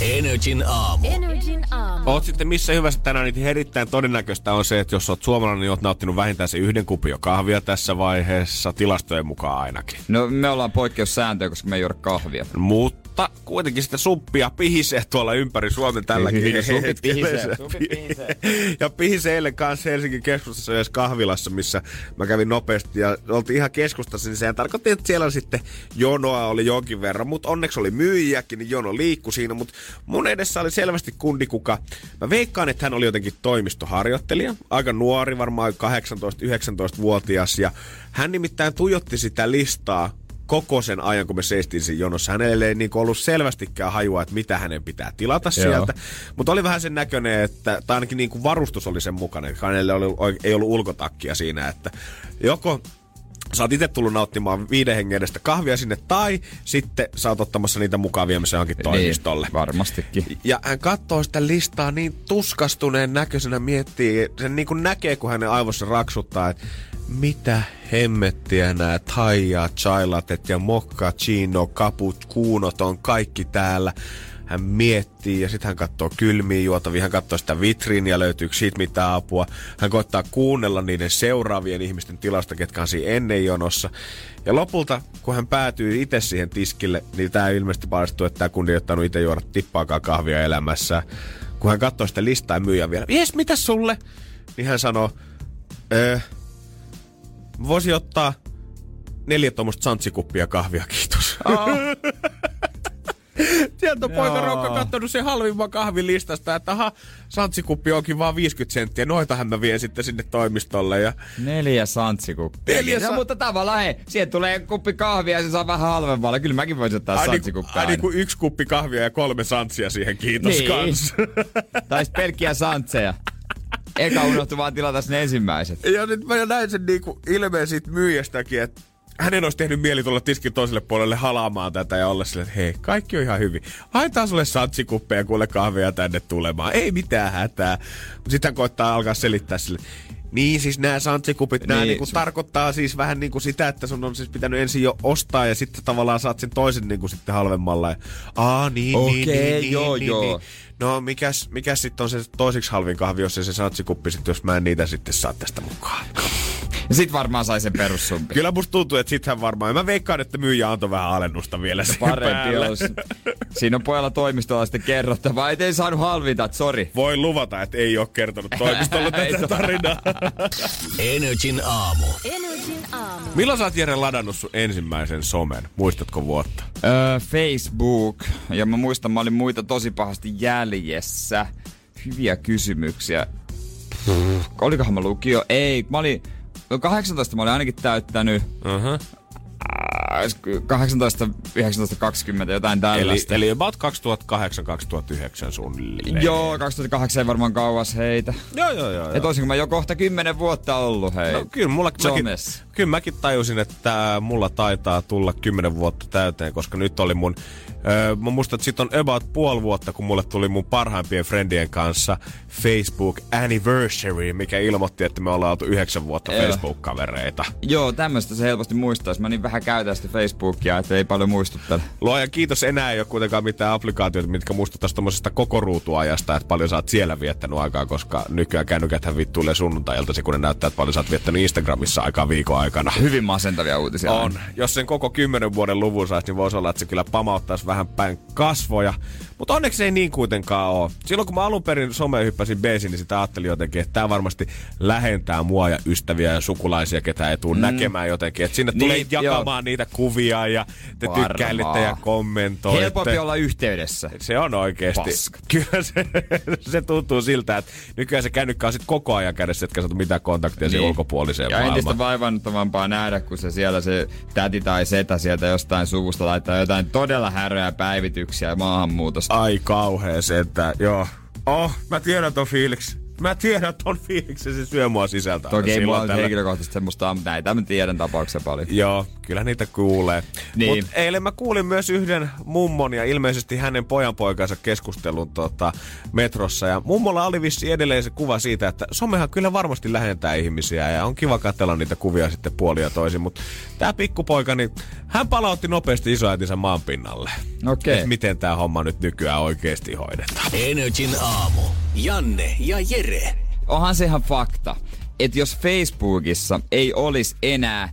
Energin aamu. Energin aamu. Oot sitten missä hyvässä tänään, niin erittäin todennäköistä on se, että jos oot suomalainen, niin oot nauttinut vähintään se yhden kupio kahvia tässä vaiheessa, tilastojen mukaan ainakin. No me ollaan poikkeussääntöjä, koska me ei juoda kahvia. Mutta kuitenkin sitä suppia pihisee tuolla ympäri Suomen tälläkin hetkellä. pihisee, suppi pihisee. Ja pihisee eilen kanssa Helsingin keskustassa yhdessä kahvilassa, missä mä kävin nopeasti ja oltiin ihan keskustassa, niin sehän tarkoitti, että siellä sitten jonoa oli jonkin verran, mutta onneksi oli myyjiäkin, niin jono liikkui siinä, mutta mun edessä oli selvästi kundi, kuka, mä veikkaan, että hän oli jotenkin toimistoharjoittelija, aika nuori, varmaan 18-19-vuotias ja hän nimittäin tuijotti sitä listaa koko sen ajan, kun me seistiin siinä jonossa. Hänelle ei niin ollut selvästikään hajua, että mitä hänen pitää tilata Joo. sieltä. Mutta oli vähän sen näköinen, että, tai ainakin niin kuin varustus oli sen mukana. Hänelle oli, ei ollut ulkotakkia siinä, että joko sä oot itse tullut nauttimaan viiden hengen edestä kahvia sinne, tai sitten sä oot ottamassa niitä mukaan viemässä johonkin toimistolle. Niin, varmastikin. Ja hän katsoo sitä listaa niin tuskastuneen näköisenä, miettii, sen niin kuin näkee, kun hänen aivossa raksuttaa, että mitä hemmettiä nämä taija, chailatet ja mokka, chino, kaput, kuunot on kaikki täällä. Hän miettii ja sitten hän katsoo kylmiä juotavia, hän katsoo sitä vitriiniä, löytyykö siitä mitään apua. Hän koittaa kuunnella niiden seuraavien ihmisten tilasta, ketkä on siinä ennen jonossa. Ja lopulta, kun hän päätyy itse siihen tiskille, niin tämä ilmeisesti paljastuu, että tämä kundi ei ottanut itse juoda tippaakaan kahvia elämässä. Kun hän katsoo sitä listaa ja myyjä vielä, jes, mitä sulle? Niin hän sanoo, öö, voisi ottaa neljä tuommoista santsikuppia kahvia, kiitos. Sieltä on poika Joo. Rokka kattonut sen halvimman kahvin listasta, että aha, santsikuppi onkin vaan 50 senttiä. Noitahan mä vien sitten sinne toimistolle. Ja Neljä santsikuppia. Neljä no, sa- mutta tavallaan hei, siihen tulee kuppi kahvia ja se saa vähän halvemmalla. Kyllä mäkin voisin ottaa niinku, santsikuppia. ai aina. niinku yksi kuppi kahvia ja kolme santsia siihen, kiitos Niin. kans. Tai pelkkiä santseja. Eka unohtu vaan tilata ne ensimmäiset. ja nyt mä näin sen niinku ilmeen siitä myyjästäkin, että hänen olisi tehnyt mieli tulla tiskin toiselle puolelle halaamaan tätä ja olla silleen, että hei, kaikki on ihan hyvin. Haetaan sulle satsikuppeja kuule kahvia tänne tulemaan. Ei mitään hätää. Mutta sitten hän koittaa alkaa selittää sille, niin, siis nämä santsikupit, nämä Niin, niinku su- tarkoittaa siis vähän niinku sitä, että sun on siis pitänyt ensin jo ostaa ja sitten tavallaan saat sen toisen niinku sitten halvemmalla. Ja, Aa, niin, niin, Okei, niin, joo, niin, joo. Niin. No, mikäs, mikäs sitten on se toisiksi halvin kahvi, jos se satsikuppi sitten, jos mä en niitä sitten saa tästä mukaan. Ja sit varmaan sai sen perussumpi. Kyllä musta tuntuu, että sittenhän varmaan, mä veikkaan, että myyjä antoi vähän alennusta vielä siihen Parempi olisi. Siinä on pojalla toimistolla sitten kerrottavaa, et ei saanut halvinta, että sori. Voin luvata, että ei ole kertonut toimistolla tätä tarinaa. Energin aamu. Energin aamu. Milloin sä oot Jere ladannut sun ensimmäisen somen? Muistatko vuotta? Öö, Facebook. Ja mä muistan, mä olin muita tosi pahasti jäljessä. Hyviä kysymyksiä. Olikohan mä lukio? Ei, mä olin... no 18 mä olin ainakin täyttänyt. Uh-huh. Ää, 18, 19, 20, jotain Eli, tällaista. eli about 2008-2009 suunnilleen. Joo, 2008 ei varmaan kauas heitä. Joo, joo, joo. Et olisinko mä jo kohta 10 vuotta ollut, hei. No, kyllä, mulla, mäkin, kyllä mäkin tajusin, että mulla taitaa tulla 10 vuotta täyteen, koska nyt oli mun... Öö, mä muistan, että sit on about puoli vuotta, kun mulle tuli mun parhaimpien friendien kanssa Facebook Anniversary, mikä ilmoitti, että me ollaan oltu yhdeksän vuotta Joo. Facebook-kavereita. Joo, tämmöistä se helposti muistaisi. Mä niin vähän käytän sitä Facebookia, että ei paljon muistuttele. Luoja kiitos, enää ei ole kuitenkaan mitään applikaatioita, mitkä muistuttaisi tuommoisesta koko ruutuajasta, että paljon sä oot siellä viettänyt aikaa, koska nykyään kännykäthän vittuilee sunnuntailta, kun ne näyttää, että paljon sä oot viettänyt Instagramissa aikaa viikon aikana. Hyvin masentavia uutisia. On. Jos sen koko kymmenen vuoden luvun saisi, niin voisi olla, että se kyllä pamauttaisi vähän päin kasvoja. Mutta onneksi ei niin kuitenkaan ole. Silloin kun mä alun perin someen hyppäsin beesiin, niin sitä ajattelin jotenkin, että tämä varmasti lähentää mua ja ystäviä ja sukulaisia, ketä ei tule mm. näkemään jotenkin. Että sinne Niin, tulee jakamaan joo. niitä kuvia ja te tykkäilitte ja kommentoitte. Helpompi olla yhteydessä. Se on oikeesti. Paska. Kyllä se, se tuntuu siltä, että nykyään se kännykkä on sit koko ajan kädessä, etkä saatu mitään kontaktia siihen ulkopuoliseen Niin. Ja entistä maailmaan. vaivannuttavampaa nähdä, kun se siellä se täti tai setä sieltä jostain suvusta laittaa jotain todella häröjä päivityksiä maahanmuutosta. Ai kauhea sentään, joo. Oh, mä tiedän ton fiiliksi. Mä tiedän ton fiiliksen, se syö mua sisältä. Toki ei mulla tällä. henkilökohtaisesti semmoista, mutta näitä mä tiedän tapauksia paljon. Joo, kyllä niitä kuulee. Niin. Mut eilen mä kuulin myös yhden mummon ja ilmeisesti hänen pojanpoikansa keskustelun tota, metrossa. Ja mummolla oli vissi edelleen se kuva siitä, että somehan kyllä varmasti lähentää ihmisiä ja on kiva katsella niitä kuvia sitten puolia ja toisin. Mutta tämä pikkupoika, niin hän palautti nopeasti isoäitinsä maan pinnalle. Okei. Et miten tämä homma nyt nykyään oikeasti hoidetaan. Energin aamu. Janne ja Jere. Onhan se ihan fakta, että jos Facebookissa ei olisi enää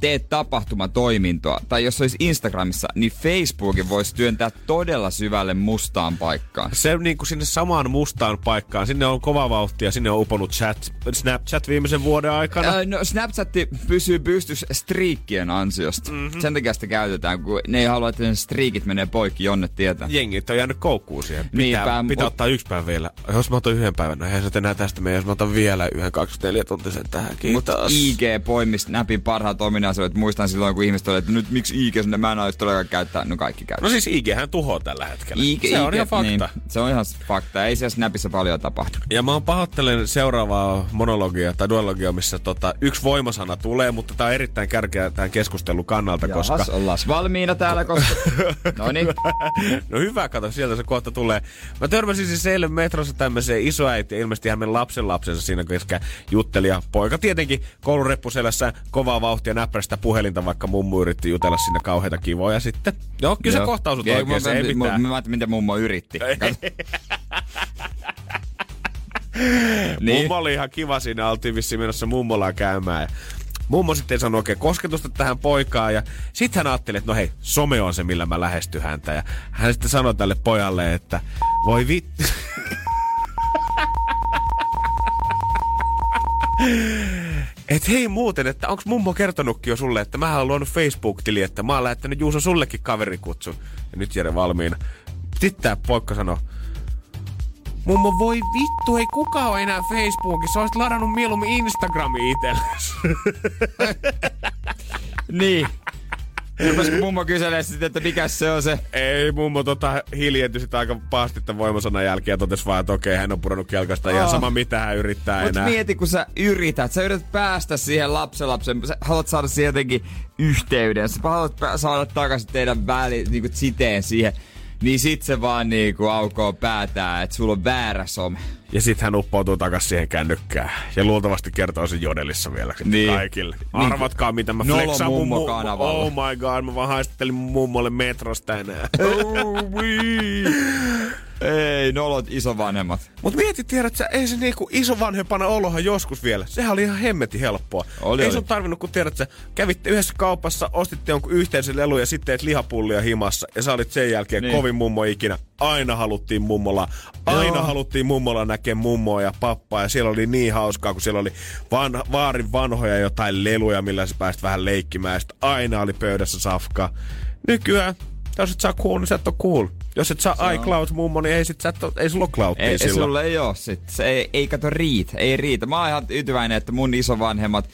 tee tapahtumatoimintoa, tai jos olisi Instagramissa, niin Facebookin voisi työntää todella syvälle mustaan paikkaan. se niin kuin sinne samaan mustaan paikkaan, sinne on kova vauhti ja sinne on uponut chat, Snapchat viimeisen vuoden aikana. Öö, no Snapchat pysyy pystyssä striikkien ansiosta. Mm-hmm. Sen takia sitä käytetään, kun ne ei halua, että ne striikit menee poikki jonne tietää. Jengit on jäänyt koukkuun siihen. Pitää, Niinpä, pitää mut- ottaa yksi päivä vielä. Jos mä otan yhden päivän, no eihän se enää tästä mene. Jos mä otan vielä yhden 24 tuntisen tähän. Mutta Kiitos. IG poimi Snapin parhaat ominaisuudet. Muistan silloin, kun ihmiset oli, että nyt miksi IG sinne mä en aio todellakaan käyttää. No kaikki käyttää. No siis IGhän tuhoaa tällä hetkellä. IG, se on IG, ihan fakta. Niin, se on ihan fakta. Ei siellä Snapissa paljon tapahdu. Ja mä pahoittelen seuraavaa monologia tai duologia, missä tota, yksi voimasana tulee, mutta tää on erittäin kärkeä tämän keskustelun kannalta, koska... Jahas, ollaan valmiina täällä, koska... no niin. no hyvä, kato, sieltä se kohta tulee. Mä törmäsin siis eilen metrossa tämmöiseen isoäiti ilmeisesti hänen lapsen lapsensa siinä kesken jutteli. Ja poika tietenkin koulureppuselässä kovaa vauhtia näppärästä puhelinta, vaikka mummu yritti jutella sinne kauheita kivoja sitten. Joo, kyllä se kohta osui Okei, oikein, se mä- ei mä- mitään. Mä, mä, miten mummo yritti. Niin. Mummo oli ihan kiva siinä, oltiin vissiin menossa mummolaan käymään. Ja mummo sitten ei saanut oikein kosketusta tähän poikaan ja sitten hän ajatteli, että no hei, some on se, millä mä lähestyn häntä. Ja hän sitten sanoi tälle pojalle, että voi vittu. Et hei muuten, että onks mummo kertonutkin jo sulle, että mä oon luonut Facebook-tili, että mä oon lähettänyt Juuso sullekin kaverikutsun. Ja nyt Jere valmiina. Sitten tää poikka sanoi, Mummo, voi vittu, ei kukaan ole enää Facebookissa. Olisit ladannut mieluummin Instagrami itsellesi. niin. Rupesko mummo kyselee sitten, että mikä se on se? Ei, mummo tota hiljentyi sitä aika pahasti tämän voimasanan jälkeen ja totesi vaan, että okei, hän on pudonnut kelkasta. Ihan Oh. sama mitä hän yrittää Mutta enää. mieti, kun sä yrität, sä yrität päästä siihen lapsenlapsen, sä haluat saada siihen jotenkin yhteyden, sä haluat saada takaisin teidän väli, niinku siteen siihen, niin sit se vaan niinku aukoo päätään, että sulla on väärä some. Ja sitten hän uppoutuu takas siihen kännykkään. Ja luultavasti kertoo sen jodelissa vielä Niin. kaikille. Arvatkaa, mitä mä flexaan mun mummo mu- kanavalla. Oh my god, mä vaan haistattelin mun mummolle metrosta enää. Oh, Ei, nolot isovanhemmat. Mut mieti, tiedät sä, ei se niinku isovanhempana olohan joskus vielä. Sehän oli ihan hemmetin helppoa. Oli, ei oli. sun tarvinnut, kun tiedät sä, kävitte yhdessä kaupassa, ostitte jonkun yhteisen lelu ja sitten teet lihapullia himassa. Ja sä olit sen jälkeen Niin. kovin mummo ikinä. Aina haluttiin mummola. Aina Joo. haluttiin mummola näkee mummoa ja pappaa. Ja siellä oli niin hauskaa, kun siellä oli van, vaarin vanhoja jotain leluja, millä sä pääsit vähän leikkimään. Ja aina oli pöydässä safkaa. Nykyään, jos et saa cool, niin sä et ole cool. Jos et saa iCloud-mummo, niin ei, sit sä et ole, ei sulla ole cloud Ei, ei silloin. sulla ei oo sit. Se ei, ei kato riitä, ei riitä. Mä oon ihan tyytyväinen, että mun isovanhemmat,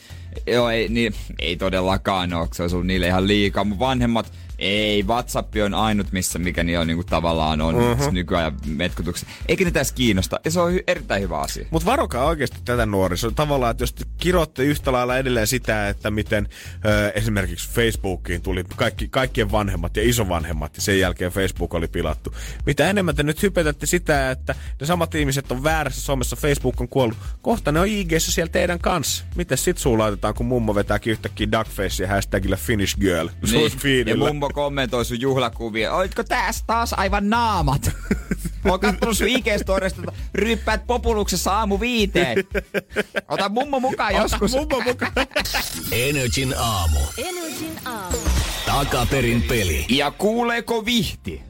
joo ei, niin, ei todellakaan oo, se ollut niille ihan liikaa. Mun vanhemmat, ei, WhatsApp on ainut, missä mikä niillä on, niinku, tavallaan on Mhm. uh-huh. nykyajan metkutukset. Eikä ne tässä kiinnosta, ja se on hy- erittäin hyvä asia. Mutta varokaa oikeasti tätä nuorisoa. Tavallaan, että jos te kirotte yhtä lailla edelleen sitä, että miten ö, esimerkiksi Facebookiin tuli kaikki, kaikkien vanhemmat ja isovanhemmat ja sen jälkeen Facebook oli pilattu. Mitä enemmän te nyt hypetätte sitä, että ne samat ihmiset on väärässä somessa, Facebook on kuollut. Kohta ne on IGssä siellä teidän kanssa. Miten sit suu laitetaan, kun mummo vetääkin yhtäkkiä duckface ja hashtagillä Finnish girl? Niin. Ja feedillä. Mummo kommentoi sun juhlakuvia. Oitko tässä taas aivan naamat? Mä oon kattonut sun IG-storista, että ryppäät populuksessa aamu viiteen. Ota mummo mukaan joskus. Mummo mukaan. Energin aamu. Energin aamu. Takaperin peli. Ja kuuleeko vihti?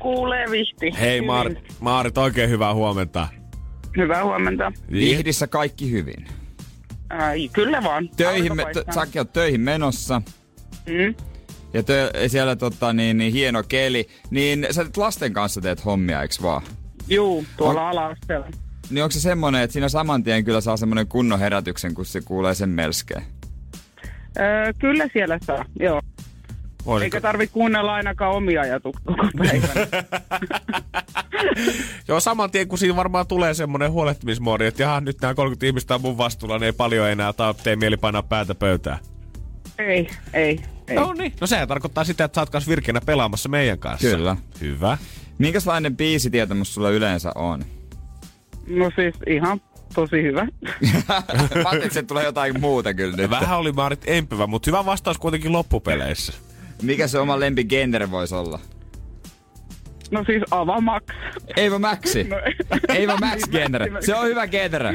Kuulee vihti. Hei Maarit, Maarit, oikein hyvää huomenta. Hyvää huomenta. Vihdissä kaikki hyvin. Ai, kyllä vaan. Töihin, me, t- säkin oot töihin menossa. Mm. Ja tö, siellä tota, niin, niin, hieno keli. Niin sä teet lasten kanssa teet hommia, eiks vaan? Juu, tuolla ala-asteella. Niin onko se semmonen, että siinä saman tien kyllä saa semmonen kunnon herätyksen, kun se kuulee sen melskeen? Öö, kyllä siellä saa, joo. Voisiko- Eikä tarvi kuunnella ainakaan omia ajatuksia koko päivän. Joo, saman tien kun siinä varmaan tulee semmoinen huolehtimismoodi, että jaha, nyt nämä 30 ihmistä on mun vastuulla, niin ei paljon enää taa, tee mieli painaa päätä pöytään. ei, ei, ei. No niin. No sehän tarkoittaa sitä, että sä oot kanssa virkeänä pelaamassa meidän kanssa. Kyllä. Hyvä. Minkälainen biisitietämys sulla yleensä on? No siis ihan tosi hyvä. Mä että se tulee jotain muuta kyllä nyt. Vähän oli Maarit empivä, mutta hyvä vastaus kuitenkin loppupeleissä. Mikä se oma lempigenre voisi olla? No siis Avamax. Eivä Maxi. No, Eivä Max genre. Se on hyvä genre.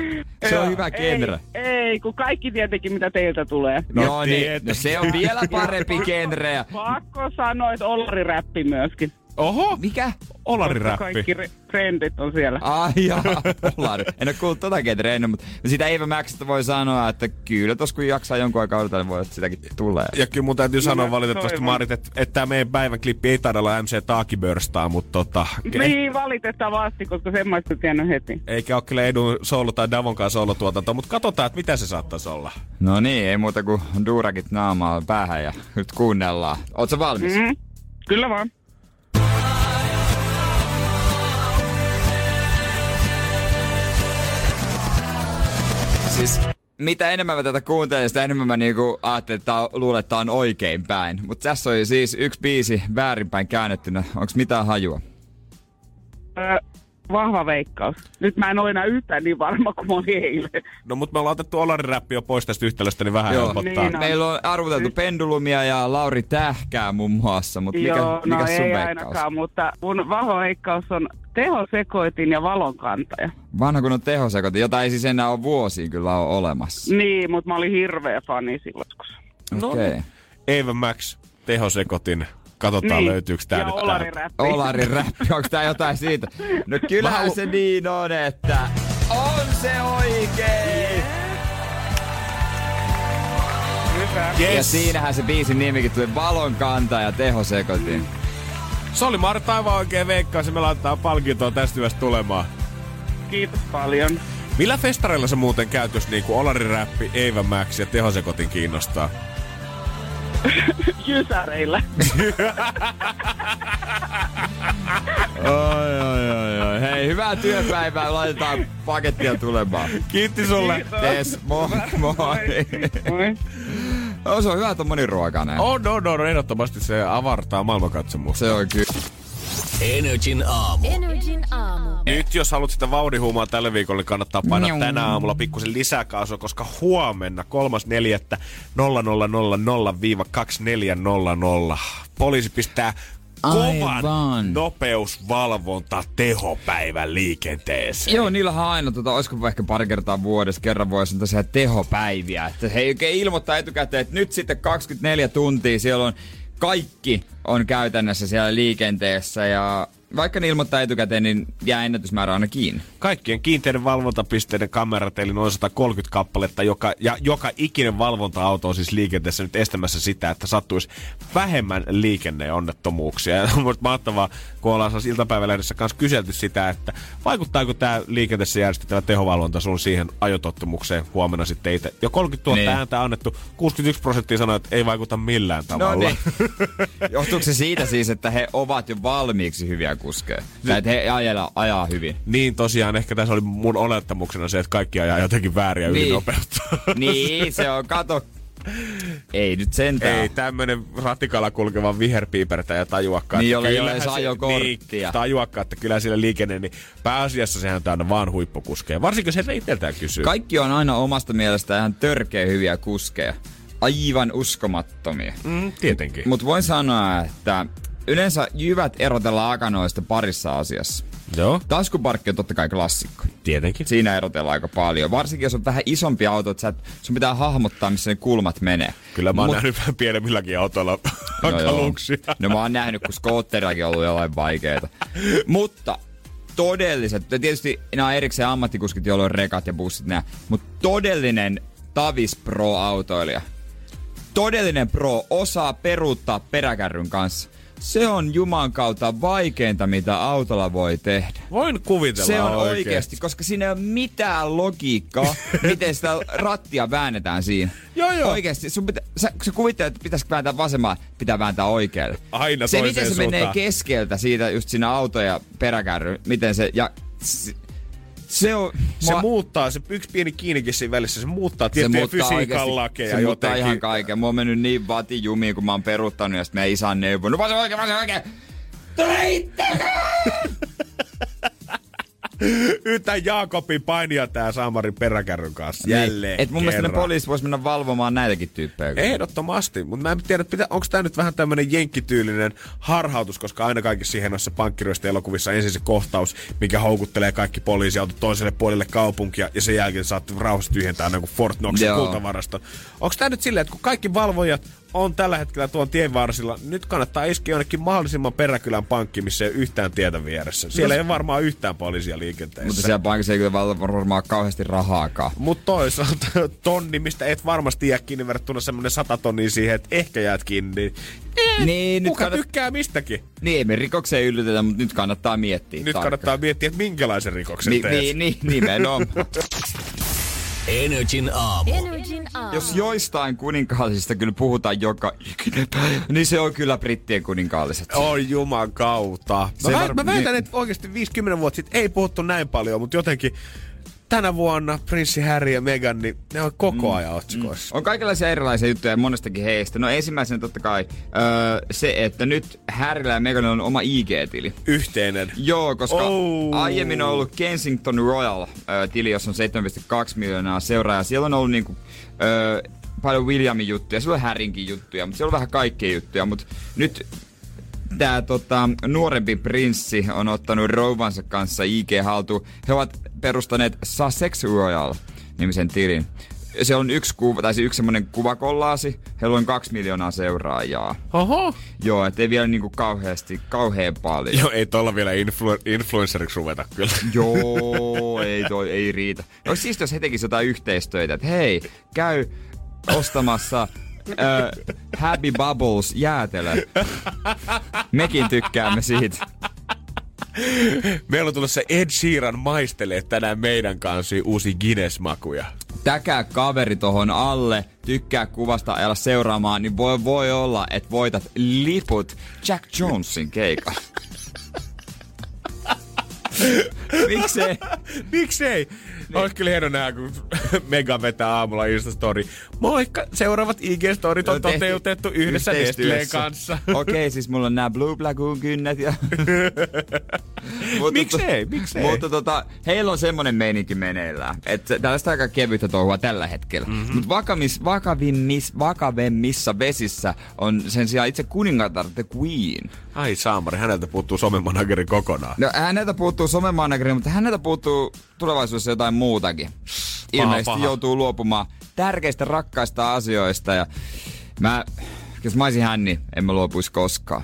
Se on hyvä genre. Ei, ei, kun kaikki tietenkin mitä teiltä tulee. No, No niin, no se on vielä parempi genre. Pakko sanoa, että Olari-räppi myöskin. Oho, Mikä? Olari-räppi. Kaikki re- trendit on siellä. Ai jaa, ollaan. En ole kuullut tota genreä ennen, mutta sitä Eivä Maxista voi sanoa, että kyllä tos kun jaksaa jonkun aikaa odotella, niin voi, että sitäkin tulee. Ja kyllä mun täytyy sanoa mä valitettavasti, toivon. Maarit, että, että tämä meidän päivän klippi ei taida olla MC Taakibörstaa, mutta tota... Niin, valitettavasti, koska sen mä olisin tiennyt heti. Eikä ole kyllä Edun solo tai Davonkaan solotuotanto, mutta katsotaan, että mitä se saattaisi olla. No niin, ei muuta kuin duurakit naamaa päähän ja nyt kuunnellaan. Ootko valmis? Mm, kyllä vaan. Siis mitä enemmän mä tätä kuuntelen, sitä enemmän mä niinku ajattelin, että luulen, että on oikein päin. Mutta tässä oli siis yksi biisi väärinpäin käännettynä. Onks mitään hajua? Vahva veikkaus. Nyt mä en ole enää yhtään niin varma kuin mä olin eilen. No mutta me ollaan otettu Olari-räppi jo pois tästä yhtälöstä, niin vähän Joo. helpottaa. Niin on. Meillä on arvuteltu pendulumia ja Lauri Tähkää muun muassa, mutta mikä, Joo, mikä no sun ei veikkaus? ainakaan, mutta mun vahva veikkaus on tehosekoitin ja valonkantaja. Vanha kun on tehosekotin, jota ei siis enää ole vuosiin kyllä ole olemassa. Niin, mutta mä olin hirveä fani silloin. Okei. Okay. Eva Max, tehosekotin. Katsotaan niin. löytyykö tää ja nyt Olari-räppi. Olarin räppi, onko tää jotain siitä? No kyllähän halu- se niin on, että on se oikein! Hyvä. Ja Yes. siinähän se biisin nimikin tuli Valon kanta ja tehosekotin. Se oli Maarit aivan oikein veikkaus ja me laitetaan palkintoa tästä hyvästä tulemaan. Kiitos paljon. Millä festareilla sä muuten käyt, jos niinku Olari-räppi, Eva Max ja tehosekotin kiinnostaa? Jysäreillä. Oi, oi, oi, oi. Hei, hyvää työpäivää. Laitetaan pakettia tulemaan. Kiitti sulle. Tes, moi, moi. Moi. Oh, se on hyvä, että on moniruokainen. On, on, on, ehdottomasti se avartaa maailmankatsomusta. Se on kyllä. Energin aamu. Energin aamu. Nyt jos haluat sitä vaudihuumaa tälle viikolle, niin kannattaa painaa Njau. tänä aamulla pikkusen lisää kaasua, koska huomenna 3.4. 0000-2400 poliisi pistää kovan Aivan. nopeusvalvonta tehopäivän liikenteeseen. Joo, niillähän on aina, tota, olisiko ehkä pari kertaa vuodessa, kerran vuodessa on tosiaan tehopäiviä. Että he ei oikein ilmoittaa etukäteen, että nyt sitten 24 tuntia siellä on kaikki on käytännössä siellä liikenteessä ja vaikka ne ilmoittaa etukäteen, niin jää ennätysmäärä aina kiinni. Kaikkien kiinteiden valvontapisteiden kamerat, eli noin 130 kappaletta, joka, ja joka ikinen valvonta-auto on siis liikenteessä nyt estämässä sitä, että sattuisi vähemmän liikenneonnettomuuksia. Ja on mahtavaa, kun ollaan saas iltapäivälehdessä kanssa kyselty sitä, että vaikuttaako tämä liikenteessä järjestettävä tehovalvonta sun siihen ajotottumukseen huomenna sitten itse. Jo 30 000 Niin. ääntä annettu, 61 prosenttia sanoi, että ei vaikuta millään tavalla. No niin. Johtuuko se siitä siis, että he ovat jo valmiiksi hyviä kuskeja? Tai että he ajaa, ajaa hyvin? Niin tosiaan, ehkä tässä oli mun olettamuksena se, että kaikki ajaa jotenkin vääriä Niin. ylinopeutta. niin, se on, kato. Ei nyt sentään. Ei tämmönen ratikalla kulkeva viherpiipertäjä tajuakaan. Niin, jolla ei ole se- ajokorttia. Niin, tajuakaan, että kyllä siellä liikenne, niin pääasiassa sehän täynnä vaan huippukuskeja. Varsinkin heiltä itseltään kysyy. Kaikki on aina omasta mielestä ihan törkeä hyviä kuskeja. Aivan uskomattomia. Mm, tietenkin. Mutta voin sanoa, että yleensä jyvät erotellaan akanoista parissa asiassa. Joo, Taskuparkki on totta kai klassikko. tietenkin. Siinä erotellaan aika paljon. Varsinkin jos on vähän isompi auto, että sun pitää hahmottaa, missä ne kulmat menee. Kyllä mä oon Mut- nähnyt vähän pienemmilläkin autoilla No, hankaluuksia. no mä oon nähnyt, kun skootterillakin on ollut jollain vaikeita. Mutta todelliset, tietysti nämä on erikseen ammattikuskit, joilla on rekat ja bussit nää, mutta todellinen Tavis Pro-autoilija, todellinen pro osaa peruuttaa peräkärryn kanssa. Se on Juman kautta vaikeinta, mitä autolla voi tehdä. Voin kuvitella Se on oikeesti. oikeasti, koska siinä ei ole mitään logiikkaa, miten sitä rattia väännetään siinä. Joo, joo. Oikeasti, sun pitä, sä, sä kuvittelet, että pitäisikö vääntää vasemmaan, pitää vääntää oikealle. Aina Se, miten se menee suuntaan. keskeltä siitä just siinä auto ja peräkärry, miten se, ja se on... Se mua- muuttaa, se yksi pieni kiinnikin siinä välissä, se muuttaa tiettyjä fysiikan oikeesti- lakeja Se muuttaa jotenkin. ihan kaiken. Mä oon mennyt niin vati jumiin, kun mä oon peruuttanut ja sit meidän isä on neuvonut. Vasen oikein, vasen oikein! Tule itse! Yhtä Jaakobin painia tää Samarin peräkärryn kanssa. Jälleen Niin. Et mun mielestä ne kerran. poliisit vois mennä valvomaan näitäkin tyyppejä. Ehdottomasti, mutta mä en tiedä, että onko tämä nyt vähän tämmöinen jenkkityylinen harhautus, koska aina kaikissa siihen noissa pankkiryöstä elokuvissa ensin se kohtaus, mikä houkuttelee kaikki poliisiautot toiselle puolelle kaupunkia ja sen jälkeen saat rauhassa tyhjentää kuin Fort Knoxin kultavaraston. Onko tämä nyt silleen, että kun kaikki valvojat on tällä hetkellä tuon tien varsilla, nyt kannattaa iskeä jonnekin mahdollisimman peräkylän pankki, missä ei ole yhtään tietä vieressä. Siellä ei ole varmaan yhtään poliisia liikenteessä. Mutta siellä paikassa ei kyllä varmaan kauheasti rahaakaan. Mutta toisaalta tonni, mistä et varmasti jää kiinni verrattuna semmonen sata tonnia siihen, että ehkä jäät kiinni. Niin, eh, Niin, nyt kuka kannat- tykkää mistäkin? Niin, me rikokseen yllytetä, mutta nyt kannattaa miettiä. Nyt tarkkaan. kannattaa miettiä, että minkälaisen rikoksen Ni, teet. niin, niin, nimenomaan. Energin aamu. Energin aamu. Jos joistain kuninkaallisista kyllä puhutaan joka ikinen päivä, niin se on kyllä brittien kuninkaalliset. Oi juman kautta. Mä, Se väit, var- mä väitän, niin- että oikeasti 50 vuotta sitten ei puhuttu näin paljon, mutta jotenkin tänä vuonna prinssi Harry ja Meghan, niin ne on koko ajan otsikoissa. On kaikenlaisia erilaisia juttuja monestakin heistä. No ensimmäisenä totta kai öö, se, että nyt Harryllä ja Meghanilla on oma IG-tili. Yhteinen. Joo, koska Oh. aiemmin on ollut Kensington Royal-tili, jossa on 7,2 miljoonaa seuraajaa. Siellä on ollut niinku, ö, paljon Williamin juttuja, siellä on Harrynkin juttuja, mutta siellä on vähän kaikkia juttuja. Mutta nyt tämä tota, nuorempi prinssi on ottanut rouvansa kanssa IG haltuun. He ovat perustaneet Sussex Royal nimisen tilin. Se on yksi kuva, tai se yksi semmonen kuvakollaasi. Heillä on kaksi miljoonaa seuraajaa. Oho. Joo, ettei vielä niinku kauheasti, kauhean paljon. Joo, ei tolla vielä influ- influenceriksi ruveta kyllä. Joo, ei toi, ei riitä. Olisi siis jos he tekisivät jotain yhteistöitä, että hei, käy ostamassa Happy Bubbles jäätelö. Mekin tykkäämme siitä. Meillä on tulossa Ed Sheeran maistelee tänään meidän kanssa uusi Guinness-makuja. täkää kaveri tohon alle, tykkää kuvasta ajalla seuraamaan, niin voi, voi olla, että voitat liput Jack Jonesin keikalla. Miksei? Miksei? Niin. Olisi kyllä hieno nähdä, kun Mega vetää aamulla Insta-story. Moikka, seuraavat IG-storit on No, tehty toteutettu yhdessä Nestleen kanssa. Okei, okay, siis mulla on nämä Blue Lagoon kynnet ja... Mutta Miksei? Miksei? Mutta tota, heillä on semmonen meininki meneillään, että tällaista aika kevyttä touhua tällä hetkellä. Mhm. Mm-hmm. Mutta vakavis, vakavimmis, vakavemmissa vesissä on sen sijaan itse kuningatar The Queen. Ai saamari, häneltä puuttuu somemanageri kokonaan. No häneltä puuttuu somemanageri, mutta häneltä puuttuu tulevaisuudessa jotain muutakin. Ilmeisesti paha. joutuu luopumaan tärkeistä rakkaista asioista ja mä, jos mä olisin hän, niin en mä luopuisi koskaan.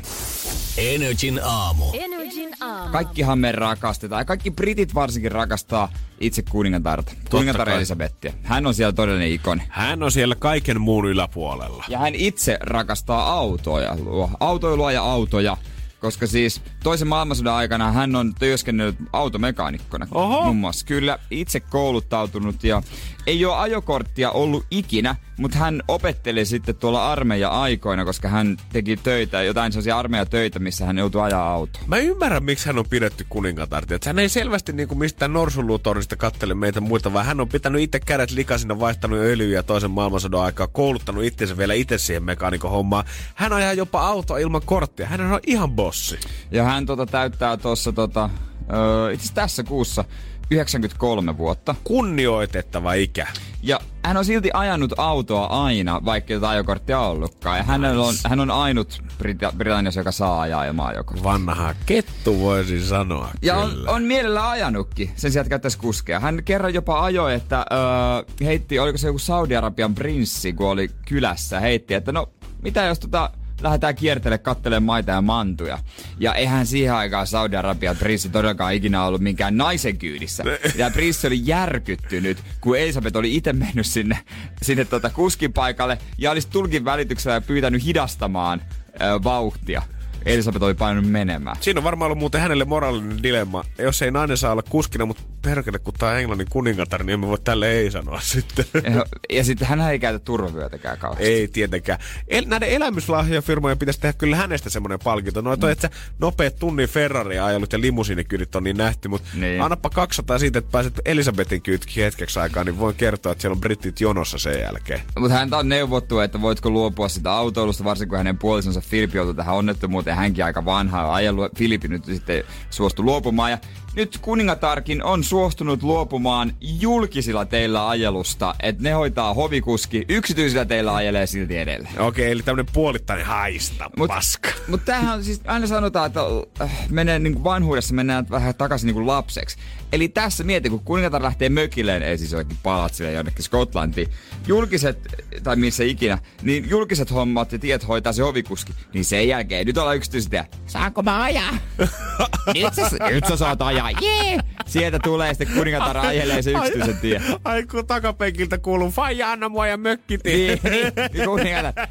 Energin aamu. Energin aamu. Kaikkihan me rakastetaan, ja kaikki britit varsinkin rakastaa itse kuningatarta. Kuningatar. Elisabettia. Hän on siellä todellinen ikoni. Hän on siellä kaiken muun yläpuolella. Ja hän itse rakastaa autoja, autoilua ja autoja. Koska siis toisen maailmansodan aikana hän on työskennellyt automekaanikkona. Oho. Muun muassa kyllä itse kouluttautunut ja ei ole ajokorttia ollut ikinä, mutta hän opetteli sitten tuolla armeija-aikoina, koska hän teki töitä, jotain sellaisia armeijatöitä, missä hän joutui ajaa autoa. Mä ymmärrän, miksi hän on pidetty kuningatarti. Että hän ei selvästi niinku mistään norsulutornista kattele meitä muita, vaan hän on pitänyt itse kädet likasina, vaihtanut öljyä toisen maailmansodan aikaa, kouluttanut itsensä vielä itse siihen mekaanikon hommaan. Hän ajaa jopa autoa ilman korttia. Hän on ihan bossi. Ja hän tota, täyttää tuossa tota, öö, itse tässä kuussa 93 vuotta. Kunnioitettava ikä. Ja hän on silti ajanut autoa aina, vaikka ei ajokorttia ollutkaan. Ja hänellä on, hän on ainut Brita- Britanniassa, joka saa ajaa ilman ajokorttia. Vanha kettu voisin sanoa Ja on, on mielellä ajanutkin, sen sijaan, että käyttäisi kuskea. Hän kerran jopa ajoi, että öö, heitti, oliko se joku Saudi-Arabian prinssi, kun oli kylässä, heitti, että no, mitä jos tota, lähdetään kiertele kattelemaan maita ja mantuja. Ja eihän siihen aikaan Saudi-Arabian prinssi todellakaan ikinä ollut minkään naisen kyydissä. Ja prinssi oli järkyttynyt, kun Elisabeth oli itse mennyt sinne, sinne tota kuskin paikalle ja olisi tulkin välityksellä pyytänyt hidastamaan ö, vauhtia. Elisabeth oli painunut menemään. Siinä on varmaan ollut muuten hänelle moraalinen dilemma. Jos ei nainen saa olla kuskina, mutta perkele, kun tää on Englannin kuningatar, niin emme voi tälle ei sanoa sitten. Ja, ja sitten hän ei käytä turvavyötäkään kauheasti. Ei tietenkään. El, näiden elämyslahjafirmojen pitäisi tehdä kyllä hänestä semmoinen palkinto. No toi, että nopeat tunnin Ferrari ajelut ja limusiinikyydit on niin nähty, mutta Niin. annappa 200 siitä, että pääset Elisabetin kyytkin hetkeksi aikaa, niin voin kertoa, että siellä on britit jonossa sen jälkeen. Mutta häntä on neuvottu, että voitko luopua sitä autoilusta, varsinkin kun hänen puolisonsa Filippi joutui tähän onnettomuuteen. Hänkin aika vanha ajellut. Filippi nyt sitten suostui luopumaan. Ja nyt kuningatarkin on suostunut luopumaan julkisilla teillä ajelusta, että ne hoitaa hovikuski, yksityisillä teillä ajelee silti edelleen. Okei, eli tämmönen puolittainen haista, Mut- paska. Mutta tämähän on siis, aina sanotaan, että äh, menee niin vanhuudessa mennään vähän takaisin niin lapseksi. Eli tässä mieti, kun kuningatar lähtee mökilleen, ei siis oikein palatsille jonnekin Skotlantiin, julkiset, tai missä ikinä, niin julkiset hommat ja tiet hoitaa se ovikuski, niin sen jälkeen, nyt ollaan yksityisiä, saanko mä ajaa? nyt, sä, nyt sä saat ajaa, jee! Yeah! Sieltä tulee sitten kuningatar ajelee se yksityisen tie. Ai kun takapenkiltä kuuluu, faija anna mua ja mökkitie. Niin, niin, niin kuningatar.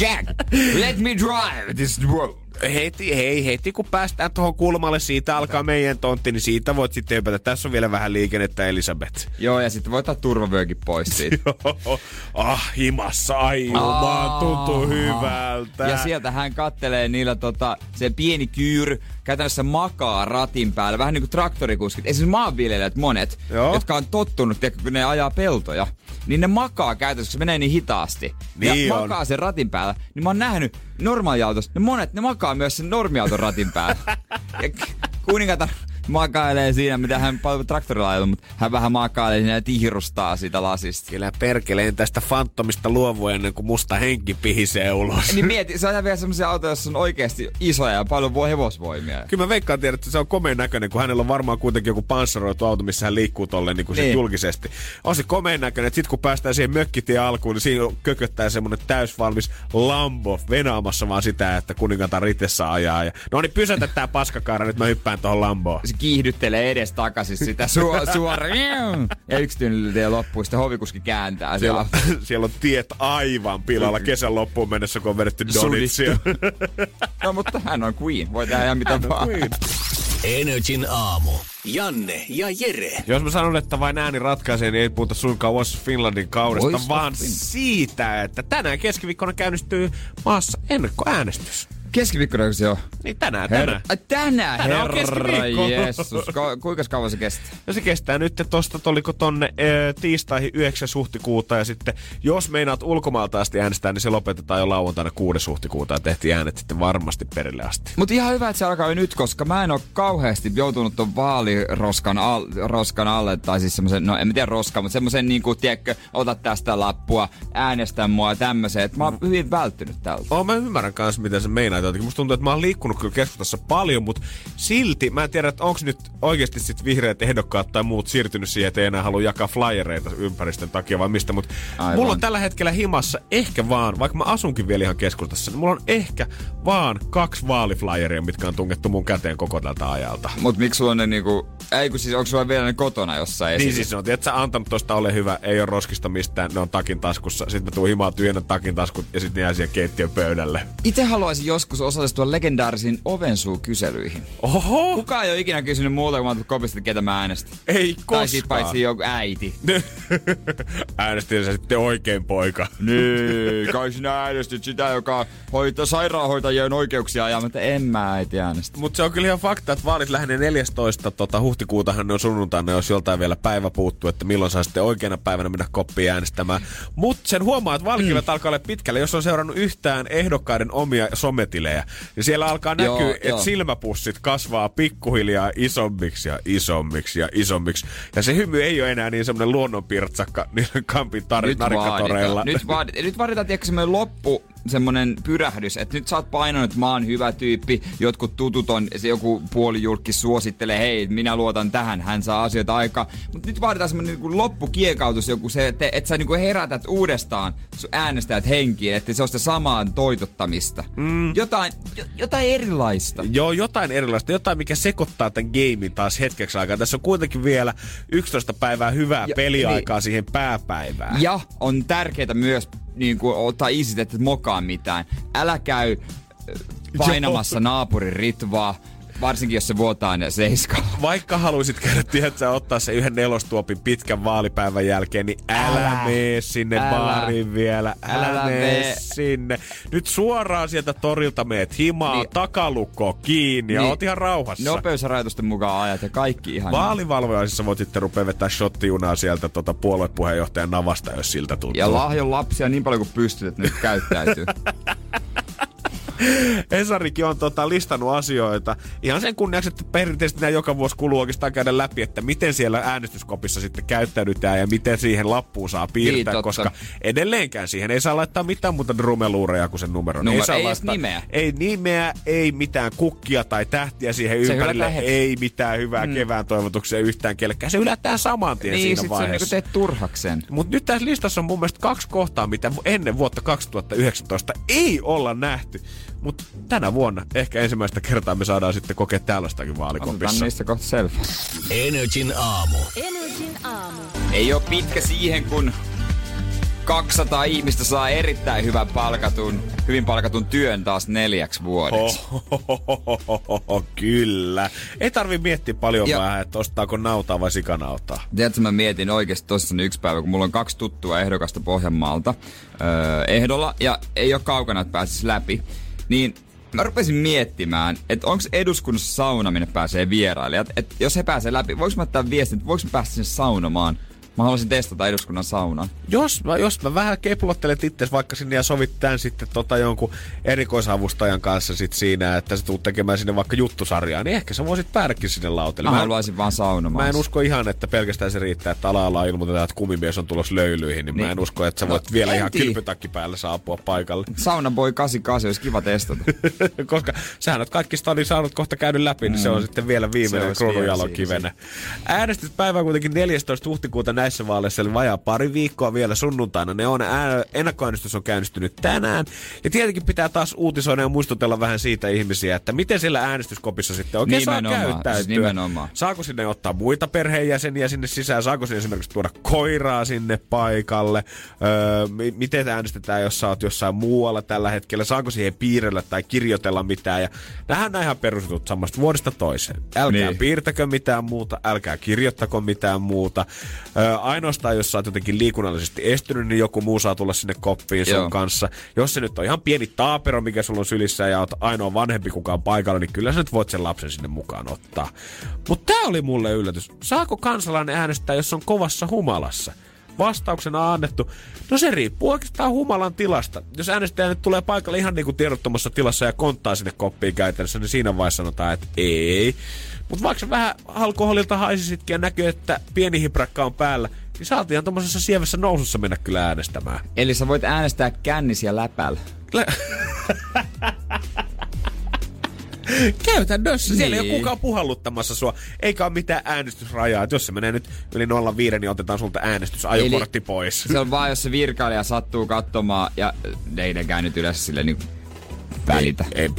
Jack, let me drive this road. Heti, hei, heti kun päästään tuohon kulmalle, siitä alkaa meidän tontti, niin siitä voit sitten hypätä. Tässä on vielä vähän liikennettä, Elisabeth. Joo, ja sitten voi ottaa turvavyökin pois siitä. ah, himassa, ai jumaa, tuntuu hyvältä. Ja sieltä hän kattelee niillä tota, se pieni kyyry, käytännössä makaa ratin päällä, vähän niin kuin traktorikuskit. Esimerkiksi maanviljelijät monet, Joo. jotka on tottunut, tiedätkö, kun ne ajaa peltoja, niin ne makaa käytännössä, se menee niin hitaasti. Niin ja on. makaa sen ratin päällä. Niin mä oon nähnyt normaaliautossa, ne monet, ne makaa myös sen normiauton ratin päällä. ja kuningatar makailee siinä, mitä hän paljon traktorilla ajellut, mutta hän vähän makailee siinä ja tihrustaa sitä lasista. Kyllä perkeleen tästä fantomista luovu ennen kuin musta henki pihisee ulos. Niin mieti, se ajaa vielä semmoisia autoja, joissa on oikeasti isoja ja paljon voi hevosvoimia. Kyllä mä veikkaan tiedä, että se on komeen näköinen, kun hänellä on varmaan kuitenkin joku panssaroitu auto, missä hän liikkuu tolleen niin kuin Niin. julkisesti. On se komeen näköinen, että sit kun päästään siihen mökkitien alkuun, niin siinä kököttää semmonen täysvalmis Lambo venaamassa vaan sitä, että kuningatar itse saa ajaa. Ja, no niin, pysäytä tää paskakaara, nyt mä hyppään tohon Lamboon. Se kiihdyttelee edes takaisin sitä su- suoraan. Ja yksityinen tie loppuu, sitten hovikuski kääntää Siellä, siellä. on- siellä on tiet aivan pilalla kesän loppuun mennessä, kun on vedetty donitsia. No mutta hän on queen, voi tehdä ihan mitä vaan. Energin aamu. Janne ja Jere. Jos mä sanon, että vain ääni ratkaisee, niin ei puhuta suinkaan What's Finlandin kaudesta, Voice vaan Finland. siitä, että tänään keskiviikkona käynnistyy maassa ennakkoäänestys. Keskiviikkona se on. Niin tänään, Herra, tänään. Ai, tänään, Tänään on herra keskiviikko. Jeesus. Ka- kuinka kauan se kestää? Ja se kestää nyt tosta, oliko tonne e, tiistaihin 9. huhtikuuta ja sitten jos meinaat ulkomailta asti äänestää, niin se lopetetaan jo lauantaina 6. huhtikuuta ja tehtiin äänet sitten varmasti perille asti. Mutta ihan hyvä, että se alkaa jo nyt, koska mä en ole kauheasti joutunut ton vaaliroskan al- roskan alle, tai siis semmoisen, no en mä tiedä roskan, mutta semmoisen niinku, tiedätkö, ota tästä lappua, äänestä mua ja tämmöisen, että mä oon hyvin välttynyt tältä. Oh, mä ymmärrän kanssa, miten se meinaa jotenkin. Musta tuntuu, että mä oon liikkunut kyllä keskustassa paljon, mutta silti mä en tiedä, että onko nyt oikeasti sit vihreät ehdokkaat tai muut siirtynyt siihen, että ei enää halua jakaa flyereita ympäristön takia vai mistä, mutta Aivan. mulla on tällä hetkellä himassa ehkä vaan, vaikka mä asunkin vielä ihan keskustassa, niin mulla on ehkä vaan kaksi vaaliflyeria, mitkä on tungettu mun käteen koko tältä ajalta. Mut miksi sulla on ne niinku, ei kun siis onko sulla vielä ne kotona jossain Niin esillä? siis on, että sä antanut tosta ole hyvä, ei ole roskista mistään, ne on takin taskussa. Sitten mä tuun himaan tyhjennän takin taskut ja sitten ne jää siihen keittiön pöydälle. Itse haluaisin joskus osallistua legendaarisiin ovensuukyselyihin. Oho! Kukaan ei ole ikinä kysynyt muuta, kun mä oon kopista, ketä mä äänestän. Ei Tai sit koskaan. paitsi joku äiti. Äänestin sä sitten oikein poika. Niin, kai sinä äänestit sitä, joka hoitaa sairaanhoitajien oikeuksia ajaa, mutta en mä äiti äänestä. Mutta se on kyllä ihan fakta, että vaalit lähenee 14. Tota, huhtikuutahan ne on sunnuntaina, jos joltain vielä päivä puuttuu, että milloin saa sitten oikeana päivänä mennä koppiin äänestämään. Mutta sen huomaa, että vaalikirjat mm. alkaa olla pitkälle. Jos on seurannut yhtään ehdokkaiden omia sometilejä, niin siellä alkaa Joo, näkyä, että silmäpussit kasvaa pikkuhiljaa isommiksi ja isommiksi ja isommiksi. Ja se hymy ei ole enää niin semmoinen luonnonpirtsakka niillä kampin tar- Nyt narikatoreilla. vaaditaan, nyt nyt vaaditaan tiedätkö, semmoinen loppu, semmoinen pyrähdys, että nyt sä oot painanut, että mä oon hyvä tyyppi, jotkut tutut on, se joku puolijulkki suosittelee, hei, minä luotan tähän, hän saa asioita aikaa. Mutta nyt vaaditaan semmoinen niin loppukiekautus, joku se, että, että sä niin herätät uudestaan sun äänestäjät henkiin, että se on sitä samaan toitottamista. Mm. Jotain, jo, jotain erilaista. Joo, jotain erilaista. Jotain, mikä sekoittaa tämän gamein taas hetkeksi aikaa. Tässä on kuitenkin vielä 11 päivää hyvää Ja- peliaikaa niin. siihen pääpäivään. Ja on tärkeää myös niin kuin, ottaa isit, että et mokaa mitään. Älä käy äh, painamassa naapurin ritvaa, varsinkin jos se vuotaa ne seiskalla. Vaikka haluaisit käydä, tiedätkö, ottaa se yhden nelostuopin pitkän vaalipäivän jälkeen, niin älä, Älä. mene sinne Älä. baariin vielä. Älä, Älä mene mene. sinne. Nyt suoraan sieltä torilta meet himaa, niin. Takalukko kiinni ja Niin. oot ihan rauhassa. Nopeusrajoitusten mukaan ajat ja kaikki ihan... Vaalivalvojaisissa voit sitten rupea vetää shottijunaa sieltä tota puoluepuheenjohtajan navasta, jos siltä tuntuu. ja lahjon lapsia niin paljon kuin pystyt, että nyt käyttäytyy. Esarikin on tota, listannut asioita. Ihan sen kunniaksi, että perinteisesti nämä joka vuosi kuluu oikeastaan käydä läpi, että miten siellä äänestyskopissa sitten käyttäydytään ja miten siihen lappuun saa piirtää, Niin, koska edelleenkään siihen ei saa laittaa mitään muuta rumeluureja kuin sen numeron. Numero- saa ei edes nimeä. Ei nimeä, ei mitään kukkia tai tähtiä siihen Se ympärille, ei mitään hyvää mm. kevään toivotuksia yhtään kellekään. Se hylätään saman tien niin, siinä sit se on vaiheessa. teet turhaksen. Mutta nyt tässä listassa on mun mielestä kaksi kohtaa, mitä ennen vuotta 2019 ei olla nähty. Mutta tänä vuonna ehkä ensimmäistä kertaa me saadaan sitten kokea tällaistakin Otetaan vaalikopissa. niistä kohta selfie. Energin aamu. Energin aamu. Ei ole pitkä siihen, kun 200 ihmistä saa erittäin hyvän palkatun, hyvin palkatun työn taas neljäksi vuodeksi. Ohohohoho, kyllä. Ei tarvi miettiä paljon Ja- vähän, että ostaako nautaa vai sikanautaa. Tiedätkö, mä mietin oikeasti tosissani yksi päivä, kun mulla on kaksi tuttua ehdokasta Pohjanmaalta öö, ehdolla ja ei ole kaukana, että pääsisi läpi. Niin mä rupesin miettimään, että onko eduskunnassa sauna, minne pääsee vierailijat. Että jos he pääsee läpi, voiko mä ottaa viestin, että voiko mä päästä sinne saunomaan? Mä haluaisin testata eduskunnan saunan. Jos mä, jos mä vähän keplottelet itse vaikka sinne ja sovit tän sitten tota jonkun erikoisavustajan kanssa sit siinä, että sä tuut tekemään sinne vaikka juttusarjaa, niin ehkä sä voisit päädäkin sinne lautelle. Mä en- haluaisin vaan saunomaan. Mä en usko ihan, että pelkästään se riittää, että ala ilmoitetaan, että kumimies on tulossa löylyihin, niin, niin. mä Niin. en usko, että sä No, voit vielä en ihan kylpytakki päällä saapua paikalle. Sauna Boy 88, olisi kiva testata. Koska sähän oot kaikki stadin saanut kohta käydä läpi, niin se on sitten vielä viimeinen kruununjalokivenä. Äänestyspäivä on kuitenkin 14. huhtikuuta näissä näissä vaaleissa, eli vajaa pari viikkoa vielä sunnuntaina. Ne on, ää, ennakkoäänestys on käynnistynyt tänään. Ja tietenkin pitää taas uutisoida ja muistutella vähän siitä ihmisiä, että miten siellä äänestyskopissa sitten oikein Nimenomaan, saa siis käyttäytyä. nimenomaan. Saako sinne ottaa muita perheenjäseniä sinne sisään? Saako sinne esimerkiksi tuoda koiraa sinne paikalle? Öö, mi- miten äänestetään, jos sä oot jossain muualla tällä hetkellä? Saako siihen piirrellä tai kirjoitella mitään? Ja nähdään nämä ihan perusjutut samasta vuodesta toiseen. Älkää Niin. piirtäkö mitään muuta, älkää kirjoittako mitään muuta. Öö, ainoastaan, jos sä oot jotenkin liikunnallisesti estynyt, niin joku muu saa tulla sinne koppiin sun Joo. kanssa. Jos se nyt on ihan pieni taapero, mikä sulla on sylissä ja oot ainoa vanhempi kukaan paikalla, niin kyllä sä nyt voit sen lapsen sinne mukaan ottaa. Mutta tää oli mulle yllätys. Saako kansalainen äänestää, jos on kovassa humalassa? Vastauksena annettu, no se riippuu oikeastaan humalan tilasta. Jos äänestäjä nyt tulee paikalle ihan niin kuin tiedottomassa tilassa ja konttaa sinne koppiin käytännössä, niin siinä vaiheessa sanotaan, että ei. Mutta vaikka vähän alkoholilta haisisitkin ja näkyy, että pieni hiprakka on päällä, niin saatiin ihan tuommoisessa sievässä nousussa mennä kyllä äänestämään. Eli sä voit äänestää kännisiä läpällä. Käytännössä. Siellä ei Niin. ole kukaan puhalluttamassa sua, eikä ole mitään äänestysrajaa. Et jos se menee nyt yli 05, niin otetaan sulta äänestysajokortti Eli pois. Se on vaan, jos se virkailija sattuu katsomaan, ja ei ne käynyt yleensä sille niin välitä. Ei, ei.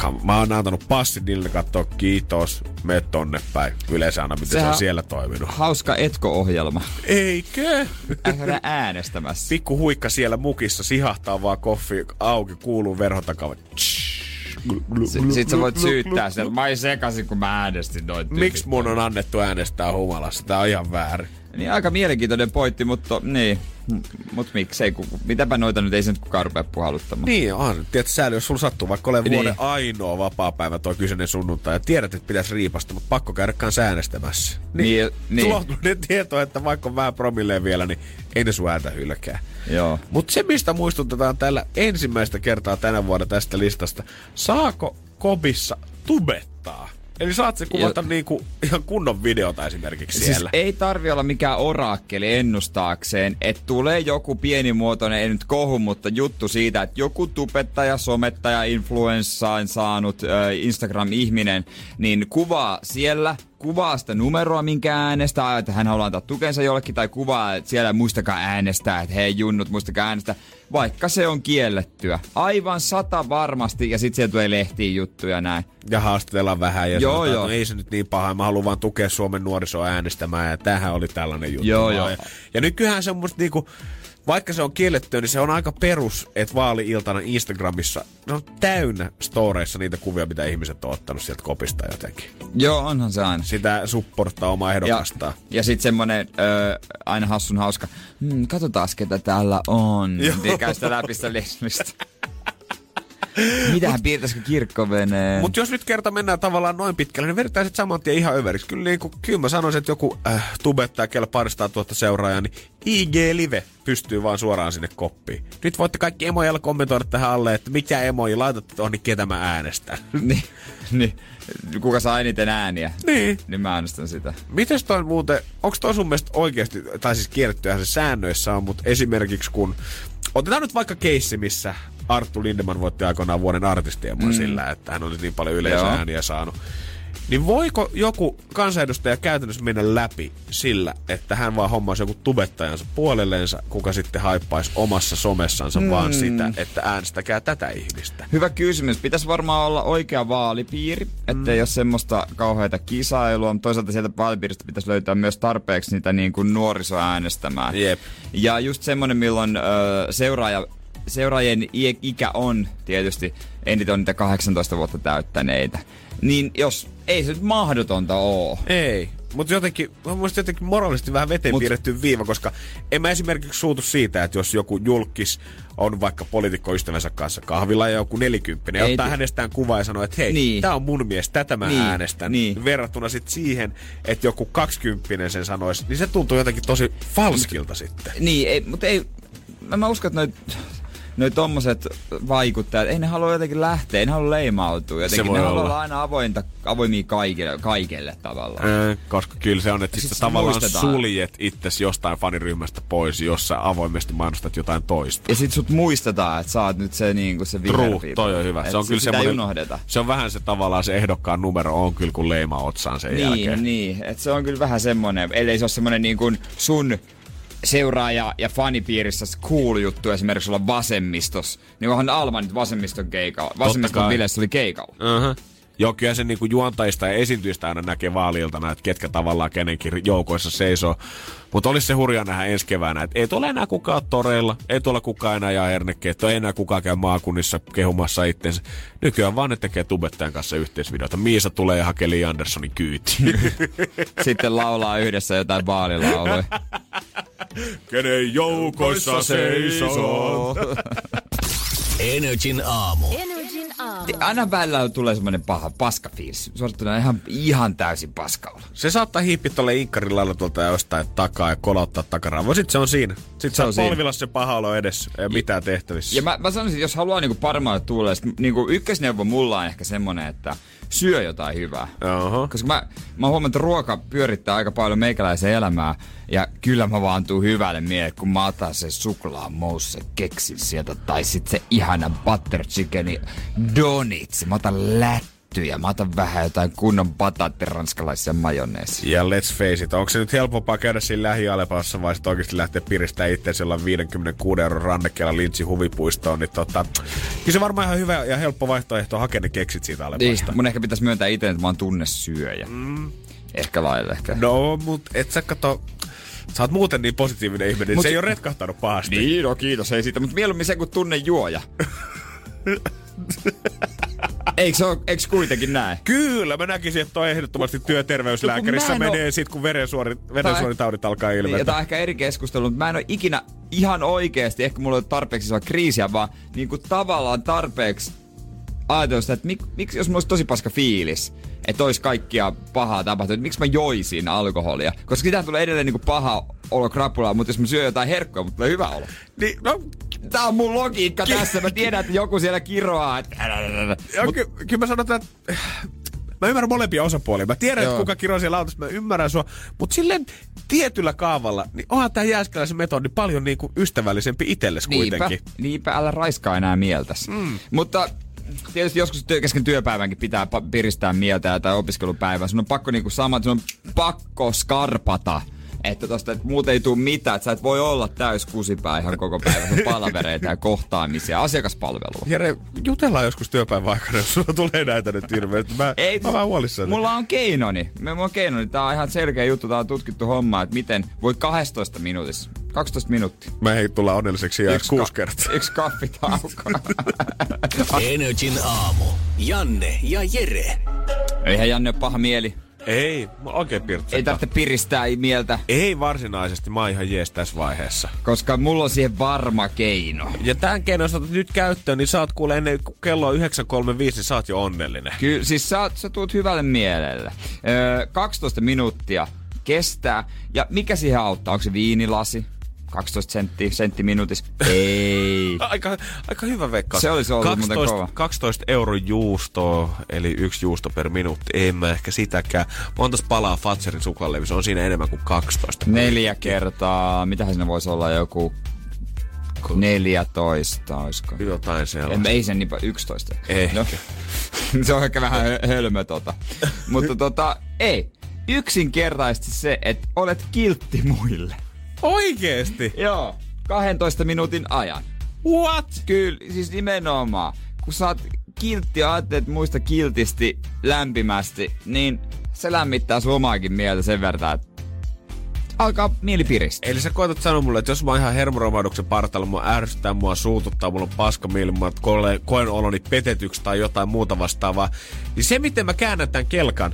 Kam- Mä oon antanut passin niille katsoa, kiitos, me tonne päin. Yleensä aina, miten se Sehän- on siellä toiminut. Hauska etko-ohjelma. Eikö? Älä äänestämässä. Pikku huikka siellä mukissa, sihahtaa vaan koffi auki, kuuluu verhon takaa. S- Sit sä voit syyttää sitä, että mä olin sekasin, kun mä äänestin noin. Miksi mun on annettu äänestää humalassa? Tää on ihan väärin. Niin aika mielenkiintoinen pointti, mutta niin. M- Mut miksei, ku, mitäpä noita nyt ei se nyt kukaan rupea puhalluttamaan. Niin on. Tiedätkö, sääli, jos sulla sattuu vaikka ole Niin. vuoden ainoa vapaa-päivä toi kyseinen sunnuntai ja tiedät, että pitäisi riipasta, mutta pakko käydä kanssa äänestämässä. Niin, niin. Tullut tieto, että vaikka on vähän promilleen vielä, niin ei ne sun ääntä hylkää. Joo. Mutta se, mistä muistutetaan tällä ensimmäistä kertaa tänä vuonna tästä listasta, saako kobissa tubettaa? Eli saat se kuvata niinku ihan kunnon videota esimerkiksi Siis siellä. ei tarvi olla mikään oraakkeli ennustaakseen, että tulee joku pienimuotoinen, ei nyt kohu, mutta juttu siitä, että joku tubettaja, somettaja, influenssaan saanut äh, Instagram-ihminen, niin kuvaa siellä, kuvaa sitä numeroa, minkä äänestää, että hän haluaa antaa tukensa jollekin, tai kuvaa, että siellä muistakaa äänestää, että hei junnut, muistakaa äänestää, vaikka se on kiellettyä. Aivan sata varmasti, ja sitten siellä tulee lehtiin juttuja näin. ja haastatellaan vähän ja Joo, sanotaan, joo. no ei se nyt niin paha, mä haluan vaan tukea Suomen nuorisoa äänestämään ja tämähän oli tällainen juttu. Joo, joo. Ja, ja nykyään semmoista niinku, vaikka se on kiellettyä, niin se on aika perus, että vaali-iltana Instagramissa ne on täynnä storeissa niitä kuvia, mitä ihmiset on ottanut sieltä kopista jotenkin. Joo, onhan se aina. Sitä supporttaa omaa Ja, ehdokastaan. ja sitten semmonen ö, aina hassun hauska, hmm, katsotaan ketä täällä on. Joo. Niin käy sitä läpi sitä. Mitähän piirtäisikö kirkkoveneen? Mutta jos nyt kerta mennään tavallaan noin pitkälle, niin vedetään sitten saman tien ihan överiksi. Kyllä, niin kuin, kyllä mä sanoisin, että joku äh, tubettaja, kellä paristaa tuotta seuraajaa, niin IG-live pystyy vaan suoraan sinne koppiin. Nyt voitte kaikki emojalla kommentoida tähän alle, että mikä emoji laitatte tuohon, niin ketä mä äänestän. niin, niin, kuka saa eniten ääniä? Niin. Niin mä äänestän sitä. Mites toi muuten, onko toi sun mielestä oikeasti, tai siis kiellettyähän se säännöissä on, mutta esimerkiksi kun, otetaan nyt vaikka keissi, missä Arttu Lindeman voitti aikoinaan vuoden artistiemoa mm. sillä, että hän oli niin paljon yleisöääniä saanut. Niin voiko joku kansanedustaja käytännössä mennä läpi sillä, että hän vaan hommaisi joku tubettajansa puolelleensa, kuka sitten haippaisi omassa somessansa mm. vaan sitä, että äänestäkää tätä ihmistä. Hyvä kysymys. Pitäisi varmaan olla oikea vaalipiiri, ettei mm. ole semmoista kauheita kisailua. Mutta toisaalta sieltä vaalipiiristä pitäisi löytää myös tarpeeksi niitä niin kuin nuorisoa äänestämään. Jep. Ja just semmonen, milloin ö, seuraaja, seuraajien ikä on tietysti eniten on niitä 18 vuotta täyttäneitä. Niin jos ei se nyt mahdotonta oo. Ei. Mutta jotenkin, muistin jotenkin moraalisesti vähän veteen Mut- Mut, piirretty viiva, koska en mä esimerkiksi suutu siitä, että jos joku julkis on vaikka poliitikkoystävänsä kanssa kahvilla ja joku nelikymppinen, ottaa ti- hänestä kuva ja sanoo, että hei, Niin. tää on mun mies, tätä mä Niin, äänestän. niin. Verrattuna sitten siihen, että joku kaksikymppinen sen sanoisi, niin se tuntuu jotenkin tosi falskilta sitten. Niin, ei, mutta ei, mä, mä uskon, että noit noi tommoset vaikuttajat, ei ne halua jotenkin lähteä, ei ne halua leimautua. Jotenkin ne haluaa olla. aina avointa, avoimia kaikille, kaikelle tavallaan. Äh, koska kyllä se on, että sit tavallaan muistetaan. suljet itses jostain faniryhmästä pois, jos sä avoimesti mainostat jotain toista. Ja sit sut muistetaan, että sä oot nyt se, niinku, se True, toi on hyvä. Et Se on kyllä semmoinen, unohdeta. se on vähän se tavallaan se ehdokkaan numero on kyllä kun leima otsaan sen Niin, jälkeen. niin. Et se on kyllä vähän semmonen, ellei se ole semmonen niin kuin sun seuraaja ja fanipiirissä cool juttu esimerkiksi olla vasemmistos. Niin onhan Alma nyt vasemmiston keikalla. Vasemmiston bileissä oli keikalla. Uh-huh. Joo, kyllä se niinku juontajista ja esiintyjistä aina näkee vaaliltana, että ketkä tavallaan kenenkin joukoissa seisoo. Mutta olisi se hurjaa nähdä ensi keväänä, että ei tule enää kukaan toreilla, ei tuolla kukaan enää jaa hernekkeet, ei enää kukaan käy maakunnissa kehumassa itsensä. Nykyään vaan ne tekee tubettajan kanssa yhteisvideota. Miisa tulee ja hakee Li Anderssonin kyytiin. Sitten laulaa yhdessä jotain baalilauluja. Kenen joukoissa seisoo. Energin aamu. Energin aamu. Aina välillä tulee semmonen paha paskafiilis. Suorittuna ihan, ihan täysin paskalla. Se saattaa hiippiä tuolle inkkarin lailla tuolta jostain takaa ja kolauttaa takaraa. Sitten se on siinä. Sitten se on polvilassa se paha olo edessä. Ei ole mitään tehtävissä. Ja mä, mä sanoisin, että jos haluaa niinku paremmalle tuulle, sit niinku ykkösneuvo mulla on ehkä semmonen, että syö jotain hyvää. Oho. Koska mä, mä huomaan, että ruoka pyörittää aika paljon meikäläisen elämää. Ja kyllä mä vaan tuun hyvälle mieleen, kun mä otan sen suklaamousse keksin sieltä. Tai sit se ihana butter chickeni donits. Mä otan lättyjä. Mä otan vähän jotain kunnon pataattiranskalaisia majoneesia. Ja let's face it, onko se nyt helpompaa käydä siinä lähialepassa vai sitten oikeasti lähteä piristämään itse jolla 56 euron rannekkeella Lintsi huvipuistoon, niin tota, kyllä se varmaan ihan hyvä ja helppo vaihtoehto hakea ne keksit siitä Niin, alepasta. mun ehkä pitäisi myöntää itse, että mä oon tunnesyöjä. Mm. Ehkä lailla ehkä. No, mut et sä kato, sä oot muuten niin positiivinen ihminen, Mut Mut se ei ole retkahtanut pahasti. Niin, no kiitos, ei siitä, mutta mieluummin se kuin tunne juoja. Eikö se ole, eikö kuitenkin näin? Kyllä, mä näkisin, että toi ehdottomasti työterveyslääkärissä No, menee oo- sit, kun verensuori- verensuonitaudit alkaa Niin, ja ilmetä. tää on ehkä eri keskustelu, mutta mä en ole ikinä ihan oikeesti, ehkä mulla ei ole tarpeeksi sellaista kriisiä, vaan niin kuin tavallaan tarpeeksi ajatellut sitä, että mik, miksi jos mulla olisi tosi paska fiilis, että olisi kaikkia pahaa tapahtunut, että miksi mä joisin alkoholia? Koska sitä tulee edelleen niin kuin paha olo krapulaa, mutta jos mä syön jotain herkkoa, mutta tulee hyvä olo. Niin, no, Tää on mun logiikka tässä. Mä tiedän, että joku siellä kiroaa. Mut, ky- kyllä mä sanotaan, että mä ymmärrän molempia osapuolia. Mä tiedän, Joo. että kuka kiroo siellä autossa, mä ymmärrän sua. Mutta silleen tietyllä kaavalla, niin onhan tää jääskeläisen metodi paljon niinku ystävällisempi itselles niinpä, kuitenkin. niinpä, älä raiskaa enää mieltäsi. Mm. Mutta tietysti joskus työ, kesken työpäivänkin pitää piristää mieltä tai opiskelupäivän. Sun on pakko niinku sama, sun on pakko skarpata. Että tosta, että muuten ei tule mitään, että sä et voi olla täys kusipää ihan koko päivän. Palavereita ja kohtaamisia, asiakaspalvelua. Jere, jutellaan joskus työpäivän aikana, jos sulla tulee näitä nyt hirveästi. Mä, Ei, mä vähän huolissani. Mulla on keinoni. Me mulla on keinoni. Tää on ihan selkeä juttu. Tää on tutkittu homma, että miten voi 12 minuutissa. 12 minuuttia. Mä ei tulla onnelliseksi ja Yksi kuusi kertaa. Yksi kaffitauko. Energin aamu. Janne ja Jere. Eihän Janne ole paha mieli. Ei, mä oikein pirtsettä. Ei tarvitse piristää mieltä, Ei varsinaisesti, mä oon ihan jees tässä vaiheessa. koska mulla on siihen varma keino. Ja tämän keinon otat nyt käyttöön, niin saat kuule ennen kello on 9.35, niin saat jo onnellinen. Kyllä, siis sä, sä tuut hyvälle mielelle. Öö, 12 minuuttia kestää. Ja mikä siihen auttaa? Onko se viinilasi? 12 senttiä, sentti minuutissa? Ei. Aika, aika hyvä veikkaus. Se olisi ollut muuten 12, kova. 12 euro juustoa, eli yksi juusto per minuutti. En mä ehkä sitäkään. Montas palaa Fatserin suklaalevy, se on siinä enemmän kuin 12. Neljä kertaa, mitähän siinä voisi olla joku 14, olisiko? Jotain sellaista. ei sen niin paljon, 11. Ehkä. No, se on ehkä vähän hö- hölmö tota. Mutta tota, ei. Yksinkertaisesti se, että olet kiltti muille. Oikeesti? Joo. 12 minuutin ajan. What? Kyllä, siis nimenomaan. Kun sä oot kiltti ja ajattelet muista kiltisti lämpimästi, niin se lämmittää sun omaakin mieltä sen verran, että alkaa mieli piristää. Eli sä koetat sanoa mulle, että jos mä oon ihan hermoromahduksen partalla, mua ärsyttää, mua suututtaa, mulla on paska mieli, mä koen- koen oloni petetyksi tai jotain muuta vastaavaa, niin se miten mä käännän tämän kelkan,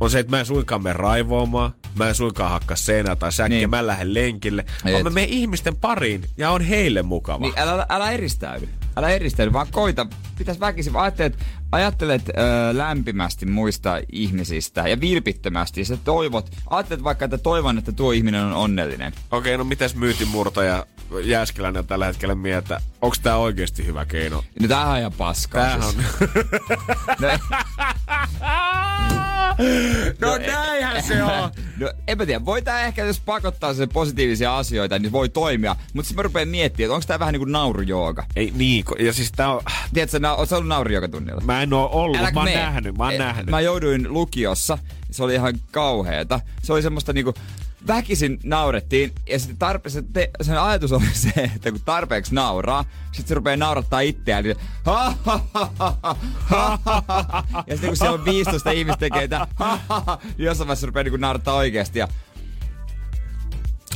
on se, että mä en suinkaan mene raivoamaan, mä en suinkaan hakkaa seinää tai säkkiä, Niin. mä en lähde lenkille, Et. vaan mä menen ihmisten pariin ja on heille mukava. Niin älä, älä eristäydy. Älä eristäydy, vaan koita. Pitäis väkisin, vaan ajattelet, ajattelet ö, lämpimästi muista ihmisistä ja vilpittömästi. Sä toivot, ajattelet vaikka, että toivon, että tuo ihminen on onnellinen. Okei, no mitäs myytinmurto ja Jääskeläinen tällä hetkellä mieltä, onko tämä oikeasti hyvä keino? No tämähän on ihan paskaa. Tämähän on... No, no näinhän se on. No en mä tiedä, voi tää ehkä, jos pakottaa sen positiivisia asioita, niin voi toimia. Mutta sitten mä rupean miettimään, että onko tää vähän niinku naurujooga. Ei niin, ja siis tää on... Tiedätkö, na- oot sä ollut naurujooga-tunnilla? Mä en oo ollut, Äläkä mä oon mee. nähnyt, mä oon Eh, nähnyt. Mä jouduin lukiossa, se oli ihan kauheeta. Se oli semmoista niinku, väkisin naurettiin ja sitten tarpe- se te- sen ajatus oli se, että kun tarpeeksi nauraa, sitten se rupeaa naurattaa itseään, niin ha, ha, ha, ha, ha, ha, ja sitten kun siellä on 15 ihmistä tekee tätä, ha, ha, ha, niin jossain vaiheessa rupeaa niinku naurattaa oikeasti ja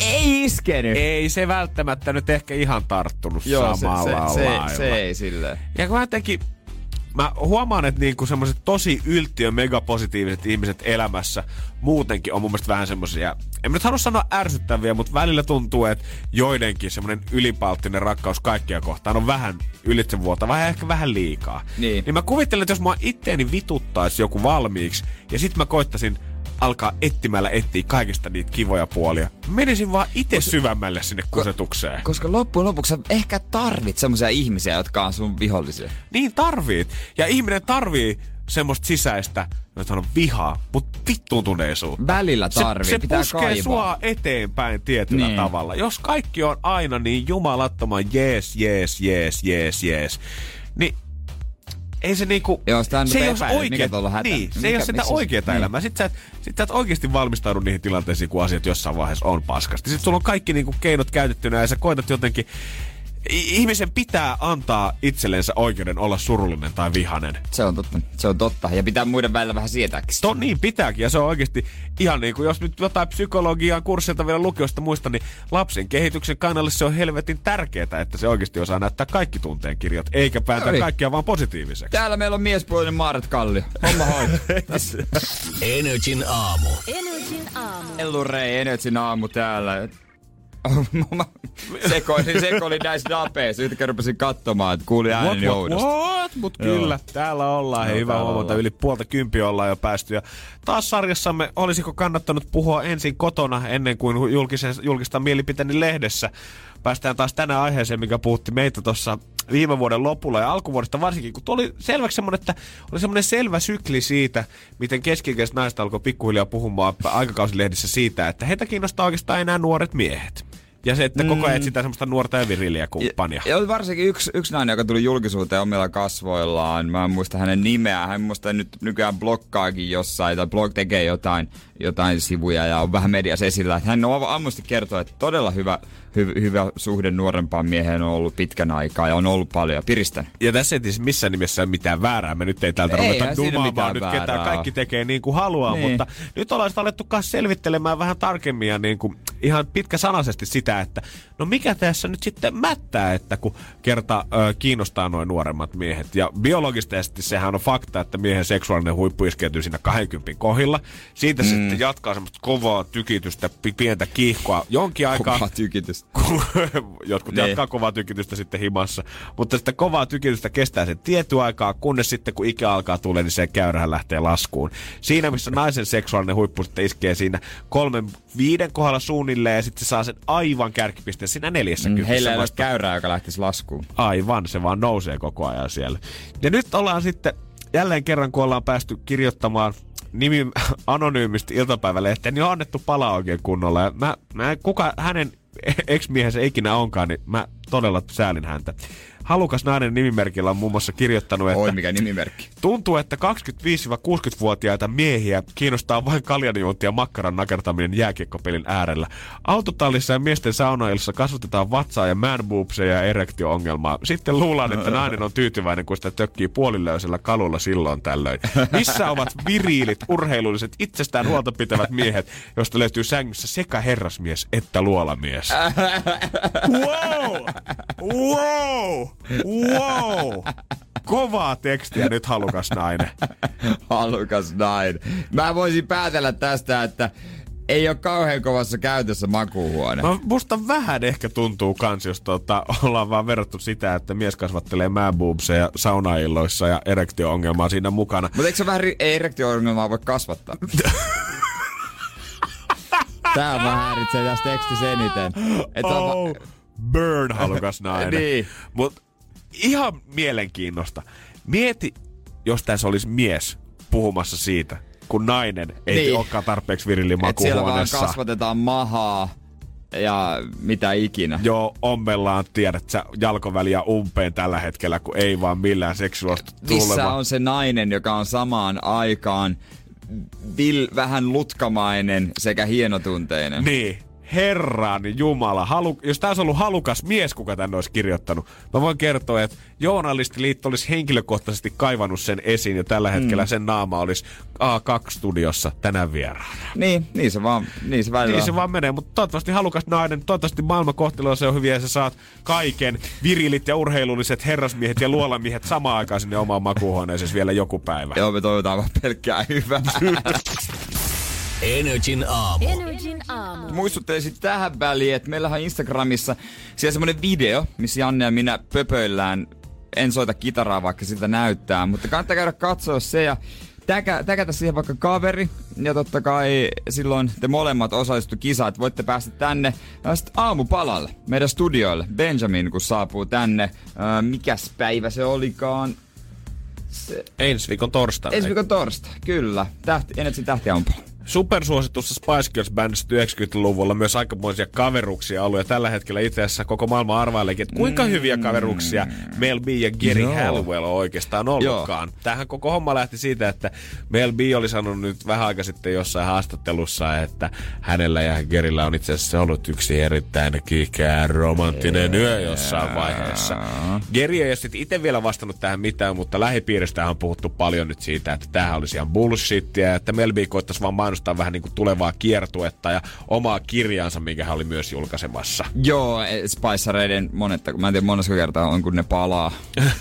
ei iskenyt. Ei se välttämättä nyt ehkä ihan tarttunut Joo, se, samalla se, se, lailla. se, ei silleen. Ja kun mä jotenkin, mä huomaan, että niinku semmoiset tosi yltiö megapositiiviset ihmiset elämässä muutenkin on mun mielestä vähän semmoisia, en mä nyt halua sanoa ärsyttäviä, mutta välillä tuntuu, että joidenkin semmoinen ylipalttinen rakkaus kaikkia kohtaan on vähän ylitsevuotava ja ehkä vähän liikaa. Niin. niin mä kuvittelen, että jos mua itteeni vituttaisi joku valmiiksi ja sit mä koittasin alkaa etsimällä etsiä kaikista niitä kivoja puolia. Menisin vaan itse syvemmälle sinne kusetukseen. Koska loppujen lopuksi sä ehkä tarvit semmoisia ihmisiä, jotka on sun vihollisia. Niin tarvii. Ja ihminen tarvii semmoista sisäistä, jota on vihaa, mutta vittuuntuneisuutta. Välillä tarvii, se, se pitää puskee kaivaa. sua eteenpäin tietyllä Niin. tavalla. Jos kaikki on aina niin jumalattoman jees, jees, jees, jees, jees, niin ei se niinku... Joo, sitä se ei ole oikea, on. Niin, se Mikä- ei ole sitä oikeeta niin. elämää. Sitten sä, et, sit sä et oikeasti valmistaudu niihin tilanteisiin, kun asiat jossain vaiheessa on paskasti. Sitten sulla on kaikki niinku keinot käytettynä ja sä koetat jotenkin... Ihmisen pitää antaa itsellensä oikeuden olla surullinen tai vihanen. Se on totta. Se on totta. Ja pitää muiden välillä vähän sietääkin. To, niin pitääkin, ja se on oikeasti ihan niin kuin, jos nyt jotain psykologiaa kurssilta vielä lukiosta muista, niin lapsen kehityksen kannalle se on helvetin tärkeää, että se oikeasti osaa näyttää kaikki tunteen kirjat, eikä päätä No niin. kaikkia vaan positiiviseksi. Täällä meillä on miespuolinen Maaret Kallio. Homma hoito. Energin aamu. Energin aamu. Ellurei Energyn aamu täällä. Mä sekoilin, sekoilin näissä napeissa. Yhtäkkiä rupesin katsomaan, että kuulin ääneni oudosti. what? Mut Joo. kyllä, täällä ollaan. Joo, hyvä huomata, yli puolta kympiä ollaan jo päästy. Ja taas sarjassamme olisiko kannattanut puhua ensin kotona ennen kuin julkisen, julkista mielipiteeni lehdessä. Päästään taas tänään aiheeseen, mikä puhutti meitä tuossa viime vuoden lopulla ja alkuvuodesta varsinkin, kun oli selväksi semmoinen, että oli semmoinen selvä sykli siitä, miten keskikäiset naiset alkoi pikkuhiljaa puhumaan aikakausilehdissä siitä, että heitä kiinnostaa oikeastaan enää nuoret miehet. Ja se, että koko ajan etsitään semmoista nuorta ja viriliä kumppania. Ja oli varsinkin yksi, yksi nainen, joka tuli julkisuuteen omilla kasvoillaan. Mä en muista hänen nimeään. Hän muista nyt nykyään blokkaakin jossain tai blog tekee jotain, jotain sivuja ja on vähän mediassa esillä. Hän on ammusti kertoa, että todella hyvä, hy, hyvä suhde nuorempaan mieheen on ollut pitkän aikaa ja on ollut paljon ja piristänyt. Ja tässä ei siis missään nimessä ole mitään väärää. Me nyt ei täältä Eihän ruveta dumaamaan nyt väärää ketään. Kaikki tekee niin kuin haluaa, Niin. mutta nyt ollaan alettu selvittelemään vähän tarkemmin ja niin kuin ihan pitkäsanaisesti sitä, että no mikä tässä nyt sitten mättää, että kun kerta ö, kiinnostaa noin nuoremmat miehet. Ja biologisesti sehän on fakta, että miehen seksuaalinen huippu iskeytyy siinä 20 kohdilla. Siitä mm. sitten jatkaa semmoista kovaa tykitystä, pi- pientä kiihkoa jonkin aikaa. Kova tykitys. Jotkut Niin. jatkaa kovaa tykitystä sitten himassa. Mutta sitä kovaa tykitystä kestää sen tietty aikaa, kunnes sitten kun ikä alkaa tulla, niin se käyrähän lähtee laskuun. Siinä missä naisen seksuaalinen huippu sitten iskee siinä kolmen viiden kohdalla suunnilleen ja sitten se saa sen aivan kärkipisteen siinä neljässä Mm, Heillä ei ole käyrää, joka lähtisi laskuun. Aivan, se vaan nousee koko ajan siellä. Ja nyt ollaan sitten jälleen kerran, kun ollaan päästy kirjoittamaan nimi anonyymisti iltapäivälehteen, niin on annettu pala oikein kunnolla. Ja mä, mä, kuka hänen ex-miehensä ikinä onkaan, niin mä todella säälin häntä. Halukas nainen nimimerkillä on muun muassa kirjoittanut, että Oi, mikä nimimerkki. tuntuu, että 25-60-vuotiaita miehiä kiinnostaa vain kaljanjuonti ja makkaran nakertaminen jääkiekkopelin äärellä. Autotallissa ja miesten saunailissa kasvatetaan vatsaa ja man ja erektio-ongelmaa. Sitten luullaan, että nainen on tyytyväinen, kun sitä tökkii puolilöysellä kalulla silloin tällöin. Missä ovat viriilit, urheilulliset, itsestään huolta pitävät miehet, joista löytyy sängyssä sekä herrasmies että luolamies? Wow! Wow! Wow! Kovaa tekstiä nyt halukas nainen. Halukas nainen. Mä voisin päätellä tästä, että ei ole kauhean kovassa käytössä makuuhuone. No, musta vähän ehkä tuntuu kans, jos tota, ollaan vaan verrattu sitä, että mies kasvattelee man boobseja saunailloissa ja erektio-ongelmaa siinä mukana. Mutta eikö se vähän ri- erektio-ongelmaa voi kasvattaa? Tää vähän häiritsee tässä tekstissä eniten. Et Oh on, burn halukas nainen. Niin. Mut ihan mielenkiinnosta. Mieti, jos tässä olisi mies puhumassa siitä, kun nainen ei Niin. olekaan tarpeeksi virilli Et siellä vaan makuuhuoneessa. kasvatetaan mahaa ja mitä ikinä. Joo, ommellaan, tiedät sä, jalkoväliä umpeen tällä hetkellä, kun ei vaan millään seksuaalista Missä tuleva. on se nainen, joka on samaan aikaan vil, vähän lutkamainen sekä hienotunteinen? Niin, herran jumala. Halu, jos tämä olisi ollut halukas mies, kuka tänne olisi kirjoittanut, mä voin kertoa, että Journalistiliitto olisi henkilökohtaisesti kaivannut sen esiin ja tällä hetkellä mm. sen naama olisi A2-studiossa tänään vieraana. Niin, niin se vaan, niin se välillä Niin se vaan menee, mutta toivottavasti halukas nainen, toivottavasti maailmankohtelu se on hyviä ja sä saat kaiken virilit ja urheilulliset herrasmiehet ja luolamiehet samaan aikaan sinne omaan makuuhuoneeseen vielä joku päivä. Joo, me toivotaan vaan pelkkää hyvää. Energin aamu. Energin aamu. Muistuttelisin tähän väliin, että meillähän on Instagramissa siellä semmonen video, missä Janne ja minä pöpöillään. En soita kitaraa, vaikka siltä näyttää, mutta kannattaa käydä katsoa se ja täkä, täkätä siihen vaikka kaveri. Ja totta kai silloin te molemmat osallistu kisaan, että voitte päästä tänne ja sit aamupalalle meidän studioille. Benjamin, kun saapuu tänne. Ää, mikäs päivä se olikaan? Se, Ensi viikon torstaina. ensi viikon torstai, kyllä. Tähti, Energin tähti aamupala. Supersuositussa Spice Girls Bandissa 90-luvulla myös aikamoisia kaveruksia ollut. Ja tällä hetkellä itse asiassa koko maailma arvaileekin, että kuinka hyviä kaveruksia Mel B ja Gary Joo. Halliwell on oikeastaan ollutkaan. Tähän koko homma lähti siitä, että Mel B oli sanonut nyt vähän aika sitten jossain haastattelussa, että hänellä ja Garyllä on itse asiassa ollut yksi erittäin kiihkeä romanttinen yö jossain vaiheessa. Gary ei ole sitten itse vielä vastannut tähän mitään, mutta lähipiiristä on puhuttu paljon nyt siitä, että tämähän olisi ihan bullshittia, ja että Mel B koittaisi vaan mainostaa vähän niin kuin tulevaa kiertuetta ja omaa kirjaansa, minkä hän oli myös julkaisemassa. Joo, e, Spicereiden monetta, mä en tiedä monesko kertaa on, kun ne palaa.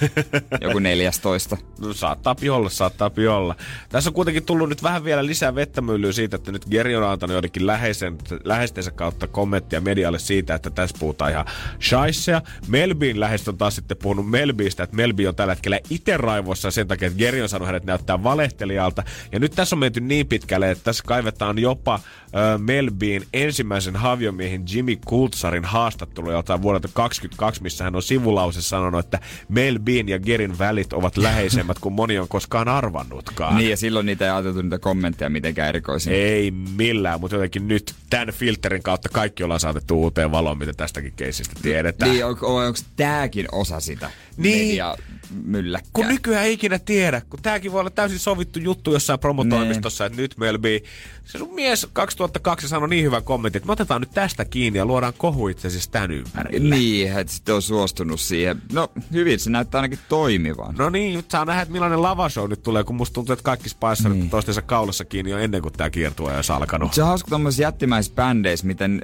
Joku 14. No, saattaa olla, saattaa olla. Tässä on kuitenkin tullut nyt vähän vielä lisää vettämyllyä siitä, että nyt Geri on antanut joidenkin läheisen, läheistensä kautta kommenttia medialle siitä, että tässä puhutaan ihan shaisseja. Melbin läheiset on taas sitten puhunut Melbistä, että Melbi on tällä hetkellä itse raivoissa sen takia, että Geri on sanonut hänet näyttää valehtelijalta. Ja nyt tässä on menty niin pitkälle, että tässä kaivetaan jopa ö, Melbin ensimmäisen haviomiehen Jimmy Kultsarin haastattelu jotain vuodelta 2022, missä hän on sivulause sanonut, että Melbin ja Gerin välit ovat läheisemmät kuin moni on koskaan arvannutkaan. Niin, ja silloin niitä ei ajateltu niitä kommentteja mitenkään erikoisia. Ei millään, mutta jotenkin nyt tämän filterin kautta kaikki ollaan saatettu uuteen valoon, mitä tästäkin keisistä tiedetään. Niin, on, on, onko tääkin osa sitä Niin. media mylläkkää? Kun nykyään ei ikinä tiedä, kun tääkin voi olla täysin sovittu juttu jossain promotoimistossa, että nyt Melby, se sun mies 2002 sanoi niin hyvän kommentin, että me otetaan nyt tästä kiinni ja luodaan kohu itse asiassa tämän ympärille. Niin, että sitten on suostunut siihen. No, hyvin, se näyttää ainakin toimivan. No niin, nyt saa nähdä, että millainen lavashow nyt tulee, kun musta tuntuu, että kaikki Spicerit niin. toistensa kaulassa kiinni jo ennen kuin tää kiertue on alkanut. Se on hauska tommosissa jättimäisissä bändeissä, miten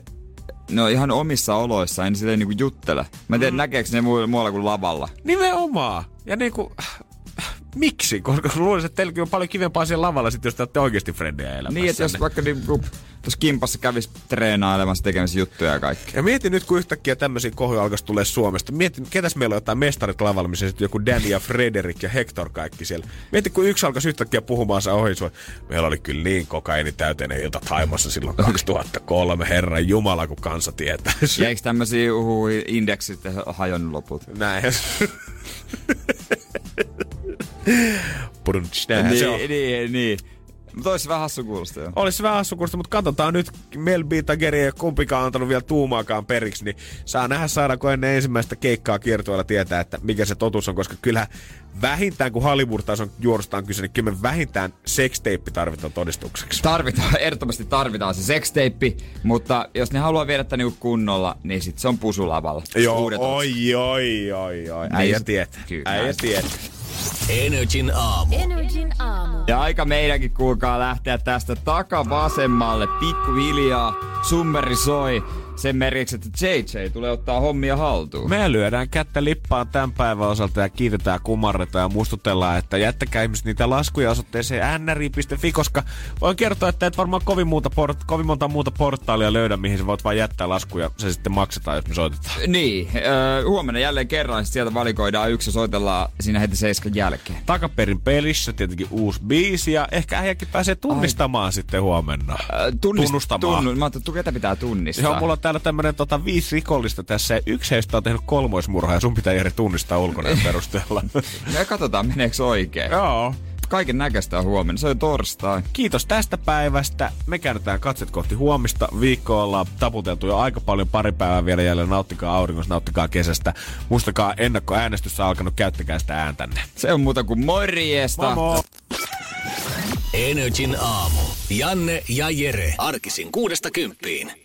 ne on ihan omissa oloissa, en sitä niinku juttele. Mä en tiedä, mm. näkeekö ne mu- muualla kuin lavalla. Nimenomaan. Ja niinku, miksi? Koska luulisin, että teilläkin on paljon kivempaa siellä lavalla, sit, jos te olette oikeasti frendejä elämässä. Niin, että jos vaikka niinku, tuossa kimpassa kävis treenailemassa tekemässä juttuja ja kaikki. Ja mieti nyt, kun yhtäkkiä tämmöisiä kohuja alkaisi tulee Suomesta. Mieti, ketäs meillä on jotain mestarit lavalla, missä sitten joku Danny ja Frederik ja Hector kaikki siellä. Mieti, kun yksi alkaisi yhtäkkiä puhumaan saa ohi sua. Meillä oli kyllä niin kokaini täyteinen ilta Taimassa silloin 2003. Herran Jumala, kun kansa tietää. Ja eikö tämmösiä uhu indeksit hajonnut loput? Näin. Brunch, näinhän se on. Niin, niin, niin. Mutta olisi vähän hassu kuulosta jo. Olisi vähän hassukursta, mutta katsotaan nyt. Mel B tai Geri ei kumpikaan antanut vielä tuumaakaan periksi, niin saa nähdä saadaanko ennen ensimmäistä keikkaa kiertueella tietää, että mikä se totuus on, koska kyllä vähintään kun Hollywood-tason juorusta on kyse, niin kyllä me vähintään sexteippi tarvitaan todistukseksi. Tarvitaan, ehdottomasti tarvitaan se sexteippi, mutta jos ne haluaa viedä tän niinku kunnolla, niin sit se on pusulavalla. Joo, Uudet otsikot. oi, oi, oi, oi. Niin Äijä tietää. Äijä tietää. Energin aamu. Energin aamu. Ja aika meidänkin kuulkaa lähteä tästä takavasemmalle pikkuhiljaa. Summeri soi sen merkiksi, että JJ tulee ottaa hommia haltuun. Me lyödään kättä lippaan tämän päivän osalta ja kiitetään, kumarretaan ja muistutellaan, että jättäkää ihmiset niitä laskuja osoitteeseen nri.fi, koska voin kertoa, että et varmaan kovin, muuta port- kovin monta muuta portaalia löydä, mihin sä voit vain jättää laskuja, se sitten maksetaan, jos me soitetaan. Niin, öö, huomenna jälleen kerran sieltä valikoidaan yksi ja soitellaan siinä heti seiskan jälkeen. Takaperin pelissä tietenkin uusi biisi ja ehkä äijäkin pääsee tunnistamaan Ai. sitten huomenna. Öö, tunnist- Tunnustamaan. Tunnu, mä ajattelin, että ketä pitää tunnistaa. Joo, mulla täällä tämmönen tota, viisi rikollista tässä ja yksi heistä on tehnyt kolmoismurhaa ja sun pitää Jere tunnistaa ulkonäön perusteella. Ja katsotaan, meneekö oikein. Joo. Kaiken näköistä on huomenna. Se on torstai. Kiitos tästä päivästä. Me käännetään katset kohti huomista. Viikko ollaan taputeltu jo aika paljon, pari päivää vielä jäljellä. Nauttikaa auringosta, nauttikaa kesästä. Muistakaa ennakkoäänestys on alkanut, käyttäkää sitä ääntänne. Se on muuta kuin morjesta. Moi moi! Energin aamu. Janne ja Jere. Arkisin kuudesta kymppiin.